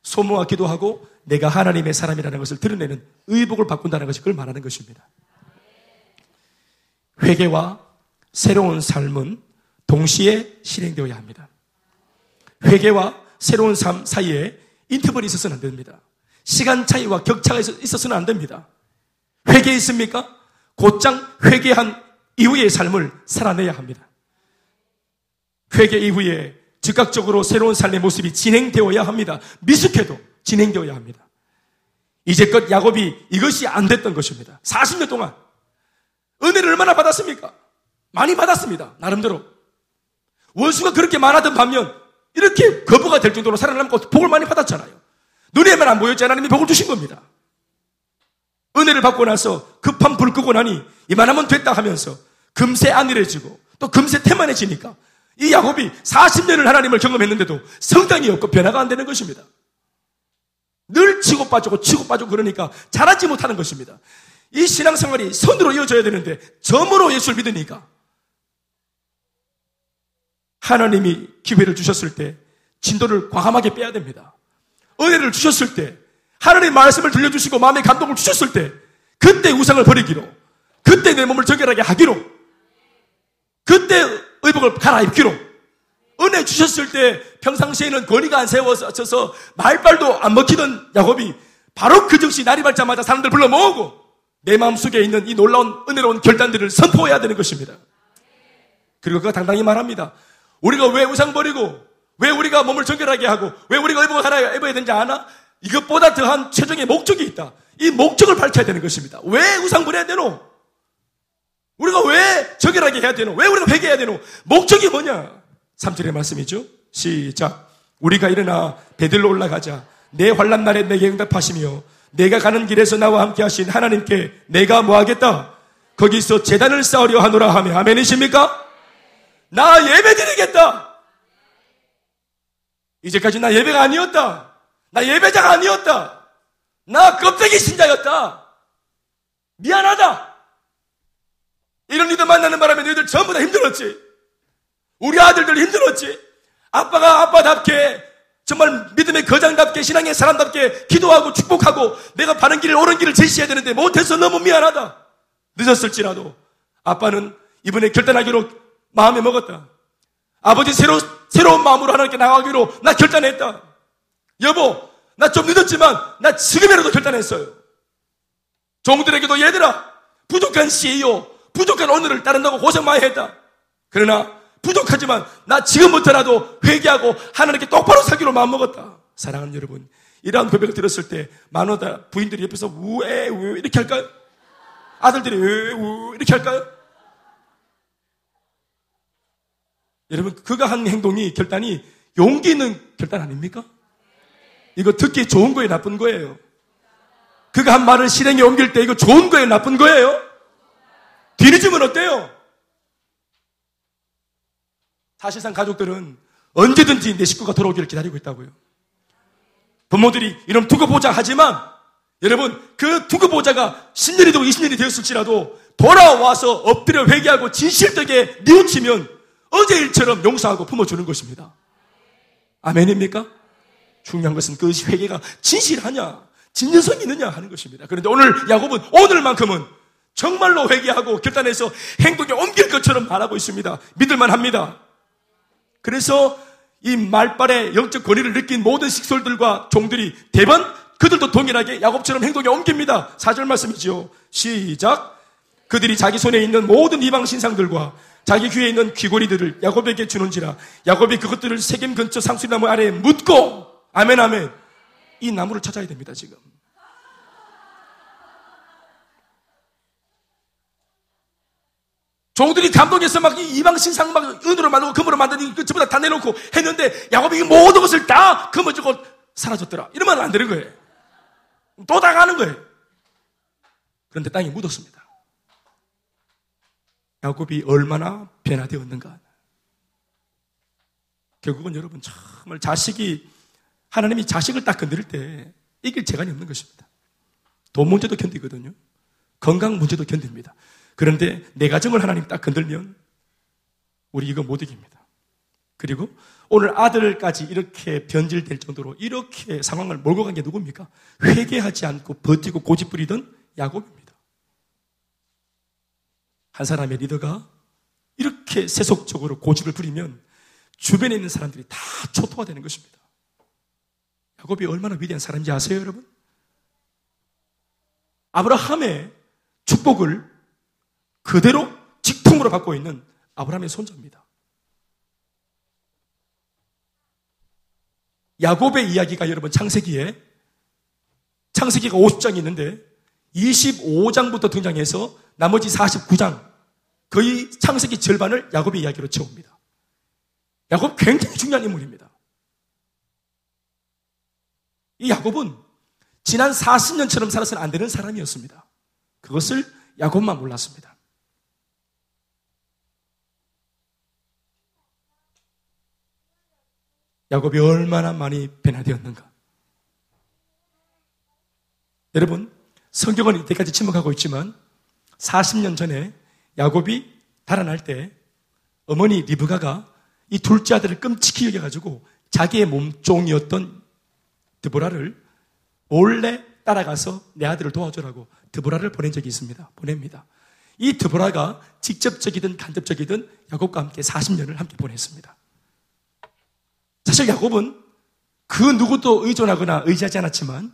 소모와 기도하고 내가 하나님의 사람이라는 것을 드러내는 의복을 바꾼다는 것이 그걸 말하는 것입니다. 회개와 새로운 삶은 동시에 실행되어야 합니다. 회개와 새로운 삶 사이에 인터벌이 있어서는 안 됩니다. 시간 차이와 격차가 있어서는 안 됩니다. 회개했습니까? 곧장 회개한 이후의 삶을 살아내야 합니다. 회개 이후에 즉각적으로 새로운 삶의 모습이 진행되어야 합니다. 미숙해도 진행되어야 합니다. 이제껏 야곱이 이것이 안 됐던 것입니다. 40년 동안 은혜를 얼마나 받았습니까? 많이 받았습니다. 나름대로. 원수가 그렇게 많았던 반면 이렇게 거부가 될 정도로 살아남고 복을 많이 받았잖아요. 눈에만 안 보였지 하나님이 복을 주신 겁니다. 은혜를 받고 나서 급한 불 끄고 나니 이만하면 됐다 하면서 금세 안일해지고 또 금세 태만해지니까 이 야곱이 40년을 하나님을 경험했는데도 성장이 없고 변화가 안 되는 것입니다. 늘 치고 빠지고 치고 빠지고 그러니까 잘하지 못하는 것입니다. 이 신앙생활이 선으로 이어져야 되는데 점으로 예수를 믿으니까 하나님이 기회를 주셨을 때 진도를 과감하게 빼야 됩니다. 은혜를 주셨을 때 하나님의 말씀을 들려주시고 마음의 감동을 주셨을 때 그때 우상을 버리기로 그때 내 몸을 정결하게 하기로 그때 의복을 갈아입기로 은혜 주셨을 때 평상시에는 거리가 안 세워져서 말발도 안 먹히던 야곱이 바로 그 즉시 날이 밝자마자 사람들 불러 모으고 내 마음속에 있는 이 놀라운 은혜로운 결단들을 선포해야 되는 것입니다. 그리고 그가 당당히 말합니다. 우리가 왜 우상 버리고 왜 우리가 몸을 정결하게 하고 왜 우리가 의복을 하나 입어야 되는지 아나? 이것보다 더한 최종의 목적이 있다. 이 목적을 밝혀야 되는 것입니다. 왜 우상 버려야 되노? 우리가 왜 정결하게 해야 되노? 왜 우리가 회개해야 되노? 목적이 뭐냐? 3절의 말씀이죠. 시작. 우리가 일어나 베들로 올라가자. 내 환란 날에 내게 응답하시며 내가 가는 길에서 나와 함께 하신 하나님께 내가 뭐 하겠다? 거기서 재단을 쌓으려 하노라 하며 아멘이십니까? 나 예배 드리겠다. 이제까지 나 예배가 아니었다. 나 예배자가 아니었다. 나 껍데기 신자였다. 미안하다. 이런 이들 만나는 바람에 너희들 전부 다 힘들었지. 우리 아들들 힘들었지. 아빠가 아빠답게 정말 믿음의 거장답게 신앙의 사람답게 기도하고 축복하고 내가 바른 길을 옳은 길을 제시해야 되는데 못해서 너무 미안하다. 늦었을지라도 아빠는 이번에 결단하기로 마음에 먹었다. 아버지 새로, 새로운 마음으로 하나님께 나가기로 나 결단했다. 여보, 나 좀 늦었지만 나 지금이라도 결단했어요. 종들에게도 얘들아, 부족한 CEO, 부족한 오늘을 따른다고 고생 많이 했다. 그러나 부족하지만 나 지금부터라도 회개하고 하나님께 똑바로 살기로 마음먹었다. 사랑하는 여러분, 이러한 고백을 들었을 때 만호다 부인들이 옆에서 우에 우 이렇게 할까요? 아들들이 우우 이렇게 할까요? 여러분, 그가 한 행동이 결단이 용기 있는 결단 아닙니까? 이거 듣기 좋은 거예요, 나쁜 거예요? 그가 한 말을 실행에 옮길 때 이거 좋은 거예요, 나쁜 거예요? 뒤늦으면 어때요? 사실상 가족들은 언제든지 내 식구가 돌아오기를 기다리고 있다고요. 부모들이 이런 두고 보자 하지만 여러분 그 두고 보자가 10년이고 20년이 되었을지라도 돌아와서 엎드려 회개하고 진실되게 뉘우치면 어제 일처럼 용서하고 품어주는 것입니다. 아멘입니까? 중요한 것은 그 회개가 진실하냐, 진정성이 있느냐 하는 것입니다. 그런데 오늘 야곱은 오늘만큼은 정말로 회개하고 결단해서 행동에 옮길 것처럼 말하고 있습니다. 믿을만 합니다. 그래서 이 말발의 영적 권위를 느낀 모든 식솔들과 종들이 대번 그들도 동일하게 야곱처럼 행동에 옮깁니다. 사절 말씀이지요. 시작. 그들이 자기 손에 있는 모든 이방 신상들과 자기 귀에 있는 귀고리들을 야곱에게 주는지라. 야곱이 그것들을 세겜 근처 상수나무 아래에 묻고 아멘 아멘. 이 나무를 찾아야 됩니다 지금. 종들이 감동해서 막 이방 신상 막 은으로 만들고 금으로 만드는 그 전부 다, 다 내놓고 했는데 야곱이 모든 것을 다 금어주고 사라졌더라. 이러면 안 되는 거예요. 또 당하는 거예요. 그런데 땅이 묻었습니다 야곱이 얼마나 변화되었는가. 결국은 여러분 정말 자식이 하나님이 자식을 딱 건드릴 때 이길 재간이 없는 것입니다. 돈 문제도 견디거든요. 건강 문제도 견딥니다. 그런데 내 가정을 하나님 딱 건들면 우리 이거 못 이깁니다. 그리고 오늘 아들까지 이렇게 변질될 정도로 이렇게 상황을 몰고 간 게 누굽니까? 회개하지 않고 버티고 고집 부리던 야곱입니다. 한 사람의 리더가 이렇게 세속적으로 고집을 부리면 주변에 있는 사람들이 다 초토화 되는 것입니다. 야곱이 얼마나 위대한 사람인지 아세요, 여러분? 아브라함의 축복을 그대로 직통으로 받고 있는 아브라함의 손자입니다. 야곱의 이야기가 여러분 창세기에 창세기가 50장이 있는데 25장부터 등장해서 나머지 49장 거의 창세기 절반을 야곱의 이야기로 채웁니다. 야곱 굉장히 중요한 인물입니다. 이 야곱은 지난 40년처럼 살아서는 안 되는 사람이었습니다. 그것을 야곱만 몰랐습니다. 야곱이 얼마나 많이 변화되었는가. 여러분, 성경은 이때까지 침묵하고 있지만 40년 전에 야곱이 달아날 때 어머니 리브가가 이 둘째 아들을 끔찍히 여겨가지고 자기의 몸종이었던 드보라를 몰래 따라가서 내 아들을 도와주라고 드보라를 보낸 적이 있습니다. 보냅니다. 이 드보라가 직접적이든 간접적이든 야곱과 함께 40년을 함께 보냈습니다. 사실 야곱은 그 누구도 의존하거나 의지하지 않았지만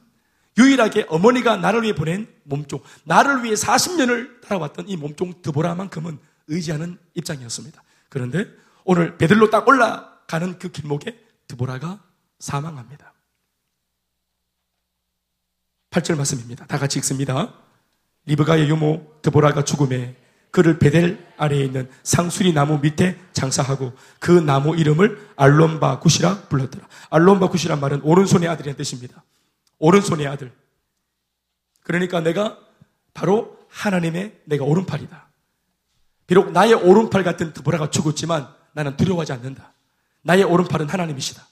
유일하게 어머니가 나를 위해 보낸 몸종, 나를 위해 40년을 따라왔던 이 몸종 드보라만큼은 의지하는 입장이었습니다. 그런데 오늘 베들로 딱 올라가는 그 길목에 드보라가 사망합니다. 8절 말씀입니다. 다 같이 읽습니다. 리브가의 유모 드보라가 죽음에 그를 베델 아래에 있는 상수리 나무 밑에 장사하고 그 나무 이름을 알론바 굿이라 불렀더라. 알론바 굿이란 말은 오른손의 아들이라는 뜻입니다. 오른손의 아들. 그러니까 내가 바로 하나님의 내가 오른팔이다. 비록 나의 오른팔 같은 드보라가 죽었지만 나는 두려워하지 않는다. 나의 오른팔은 하나님이시다.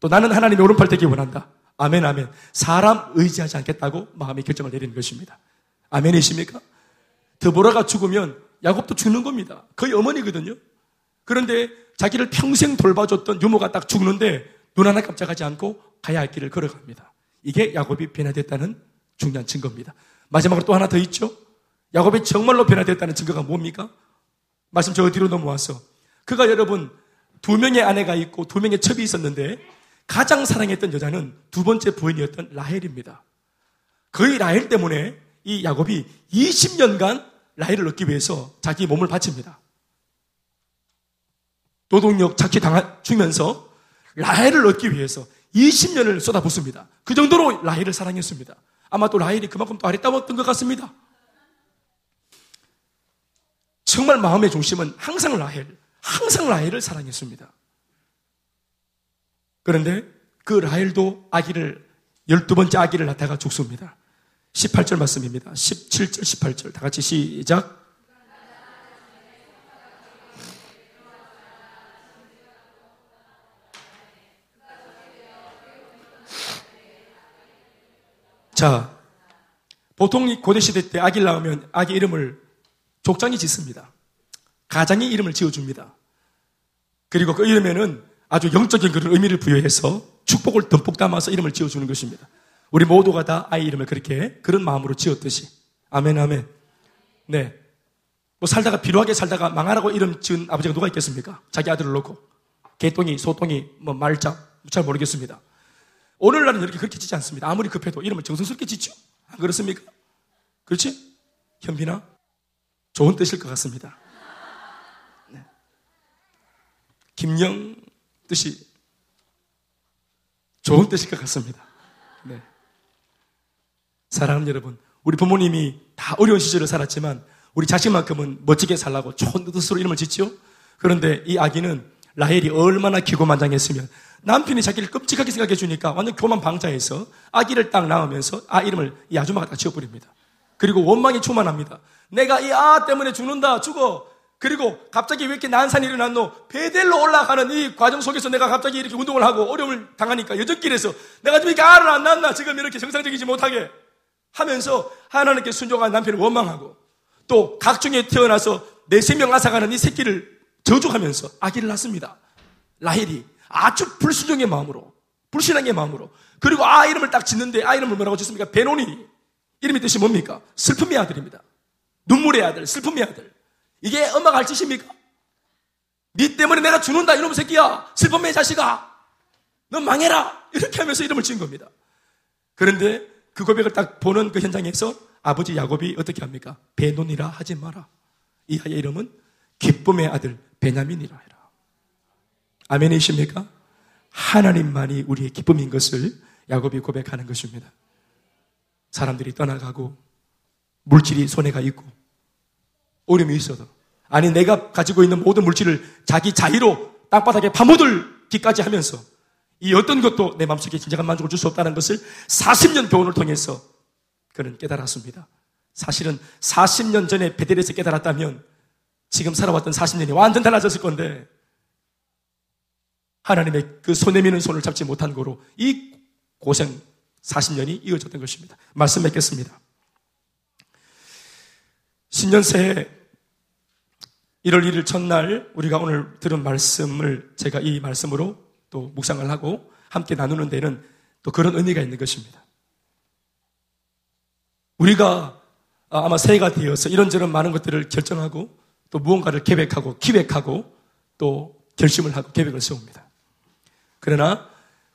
또 나는 하나님의 오른팔 되기 원한다. 아멘, 아멘. 사람 의지하지 않겠다고 마음의 결정을 내리는 것입니다. 아멘이십니까? 드보라가 죽으면 야곱도 죽는 겁니다. 거의 어머니거든요. 그런데 자기를 평생 돌봐줬던 유모가 딱 죽는데 눈 하나 깜짝하지 않고 가야 할 길을 걸어갑니다. 이게 야곱이 변화됐다는 중요한 증거입니다. 마지막으로 또 하나 더 있죠? 야곱이 정말로 변화됐다는 증거가 뭡니까? 말씀 저 어디로 넘어와서 그가 여러분 두 명의 아내가 있고 두 명의 첩이 있었는데 가장 사랑했던 여자는 두 번째 부인이었던 라헬입니다. 거의 라헬 때문에 이 야곱이 20년간 라헬을 얻기 위해서 자기 몸을 바칩니다. 노동력 착취 당하면서 라헬을 얻기 위해서 20년을 쏟아붓습니다. 그 정도로 라헬을 사랑했습니다. 아마 또 라헬이 그만큼 또 아리따웠던 것 같습니다. 정말 마음의 중심은 항상 라헬, 항상 라헬을 사랑했습니다. 그런데 그 라헬도 아기를, 열두 번째 아기를 낳다가 죽습니다. 18절 말씀입니다. 17절, 18절. 다 같이 시작. 자, 보통 고대 시대 때 아기를 낳으면 아기 이름을 족장이 짓습니다. 가장이 이름을 지어줍니다. 그리고 그 이름에는 아주 영적인 그런 의미를 부여해서 축복을 듬뿍 담아서 이름을 지어주는 것입니다. 우리 모두가 다 아이 이름을 그렇게 그런 마음으로 지었듯이. 아멘, 아멘. 네. 뭐 살다가 비루하게 살다가 망하라고 이름 지은 아버지가 누가 있겠습니까? 자기 아들을 놓고. 개똥이, 소똥이, 뭐 말자, 잘 모르겠습니다. 오늘날은 이렇게 그렇게 짓지 않습니다. 아무리 급해도 이름을 정성스럽게 짓죠? 안 그렇습니까? 그렇지? 현빈아? 좋은 뜻일 것 같습니다. 네. 김영 뜻이 좋은 뜻일 것 같습니다. 네. 사랑하는 여러분, 우리 부모님이 다 어려운 시절을 살았지만 우리 자식만큼은 멋지게 살라고 좋은 뜻으로 이름을 짓죠. 그런데 이 아기는 라헬이 얼마나 기고만장했으면 남편이 자기를 끔찍하게 생각해 주니까 완전 교만 방자해서 아기를 딱 낳으면서 아 이름을 이 아줌마가 딱 지어버립니다. 그리고 원망이 충만합니다. 내가 이 아 때문에 죽는다, 죽어. 그리고 갑자기 왜 이렇게 난산이 일어났노? 베델로 올라가는 이 과정 속에서 내가 갑자기 이렇게 운동을 하고 어려움을 당하니까 여전길에서 내가 좀 이렇게 알을 안 낳나? 지금 이렇게 정상적이지 못하게 하면서 하나님께 순종한 남편을 원망하고 또 각중에 태어나서 내 생명 앗아가는 이 새끼를 저주하면서 아기를 낳습니다. 라헬이 아주 불순종의 마음으로, 불신앙의 마음으로. 그리고 아 이름을 딱 짓는데 아 이름을 뭐라고 짓습니까? 베노니. 이름의 뜻이 뭡니까? 슬픔의 아들입니다. 눈물의 아들, 슬픔의 아들. 이게 엄마가 할 짓입니까? 네 때문에 내가 죽는다 이놈 새끼야. 슬픔의 자식아. 너 망해라. 이렇게 하면서 이름을 지은 겁니다. 그런데 그 고백을 딱 보는 그 현장에서 아버지 야곱이 어떻게 합니까? 베논이라 하지 마라. 이 아이의 이름은 기쁨의 아들 베냐민이라 해라. 아멘이십니까? 하나님만이 우리의 기쁨인 것을 야곱이 고백하는 것입니다. 사람들이 떠나가고 물질이 손해가 있고 어려움이 있어도 아니 내가 가지고 있는 모든 물질을 자기 자의로 땅바닥에 파묻을기까지 하면서 이 어떤 것도 내 마음속에 진정한 만족을 줄 수 없다는 것을 40년 교훈을 통해서 그는 깨달았습니다. 사실은 40년 전에 베델에서 깨달았다면 지금 살아왔던 40년이 완전 달라졌을 건데 하나님의 그 손에 미는 손을 잡지 못한 거로 이 고생 40년이 이어졌던 것입니다. 말씀 맺겠습니다. 신년새해 1월 1일 첫날 우리가 오늘 들은 말씀을 제가 이 말씀으로 또 묵상을 하고 함께 나누는 데는 또 그런 의미가 있는 것입니다. 우리가 아마 새해가 되어서 이런저런 많은 것들을 결정하고 또 무언가를 계획하고 기획하고 또 결심을 하고 계획을 세웁니다. 그러나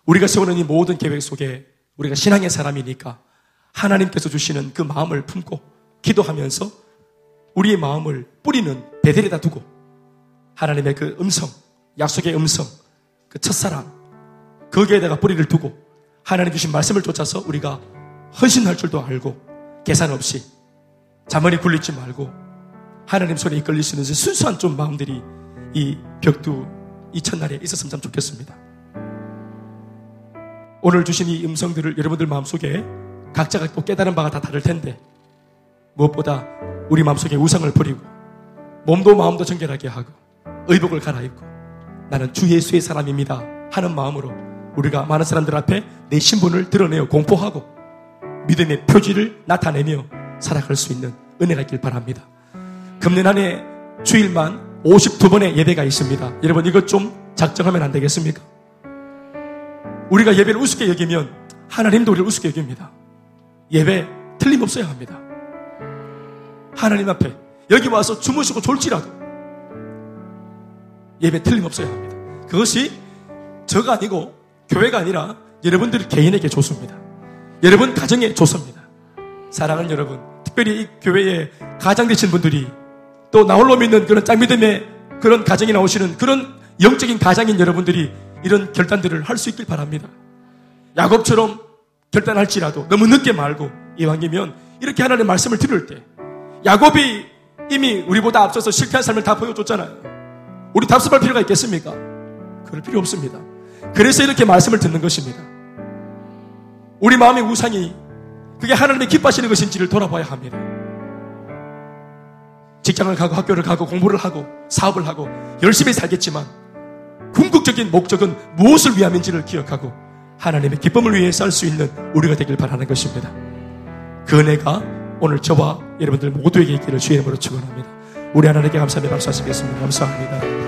우리가 세우는 이 모든 계획 속에 우리가 신앙의 사람이니까 하나님께서 주시는 그 마음을 품고 기도하면서 우리의 마음을 뿌리는 베델에다 두고 하나님의 그 음성, 약속의 음성, 그 첫사랑, 거기에다가 뿌리를 두고 하나님 주신 말씀을 쫓아서 우리가 헌신할 줄도 알고 계산 없이 자머리 굴리지 말고 하나님 손에 이끌릴 수 있는 순수한 좀 마음들이 이 벽두 이 첫날에 있었으면 참 좋겠습니다. 오늘 주신 이 음성들을 여러분들 마음속에 각자가 또 깨달은 바가 다 다를 텐데 무엇보다 우리 마음속에 우상을 버리고 몸도 마음도 정결하게 하고 의복을 갈아입고 나는 주 예수의 사람입니다 하는 마음으로 우리가 많은 사람들 앞에 내 신분을 드러내어 공포하고 믿음의 표지를 나타내며 살아갈 수 있는 은혜가 있길 바랍니다. 금년 안에 주일만 52번의 예배가 있습니다. 여러분 이것 좀 작정하면 안 되겠습니까? 우리가 예배를 우습게 여기면 하나님도 우리를 우습게 여깁니다. 예배 틀림없어야 합니다. 하나님 앞에 여기 와서 주무시고 졸지라도 예배 틀림없어야 합니다. 그것이 저가 아니고 교회가 아니라 여러분들 개인에게 좋습니다. 여러분 가정에 좋습니다. 사랑하는 여러분, 특별히 이 교회에 가장 되신 분들이 또 나홀로 믿는 그런 짱 믿음의 그런 가정에 나오시는 그런 영적인 가장인 여러분들이 이런 결단들을 할 수 있길 바랍니다. 야곱처럼 결단할지라도 너무 늦게 말고 이왕이면 이렇게 하나님의 말씀을 들을 때 야곱이 이미 우리보다 앞서서 실패한 삶을 다 보여줬잖아요. 우리 답습할 필요가 있겠습니까? 그럴 필요 없습니다. 그래서 이렇게 말씀을 듣는 것입니다. 우리 마음의 우상이 그게 하나님의 기뻐하시는 것인지를 돌아봐야 합니다. 직장을 가고 학교를 가고 공부를 하고 사업을 하고 열심히 살겠지만 궁극적인 목적은 무엇을 위함인지를 기억하고 하나님의 기쁨을 위해 살 수 있는 우리가 되길 바라는 것입니다. 그 은혜가 오늘 저와 여러분들 모두에게 있기를 주의 이름으로 축원합니다. 우리 하나님께 감사하며 박수 하시겠습니다. 감사합니다.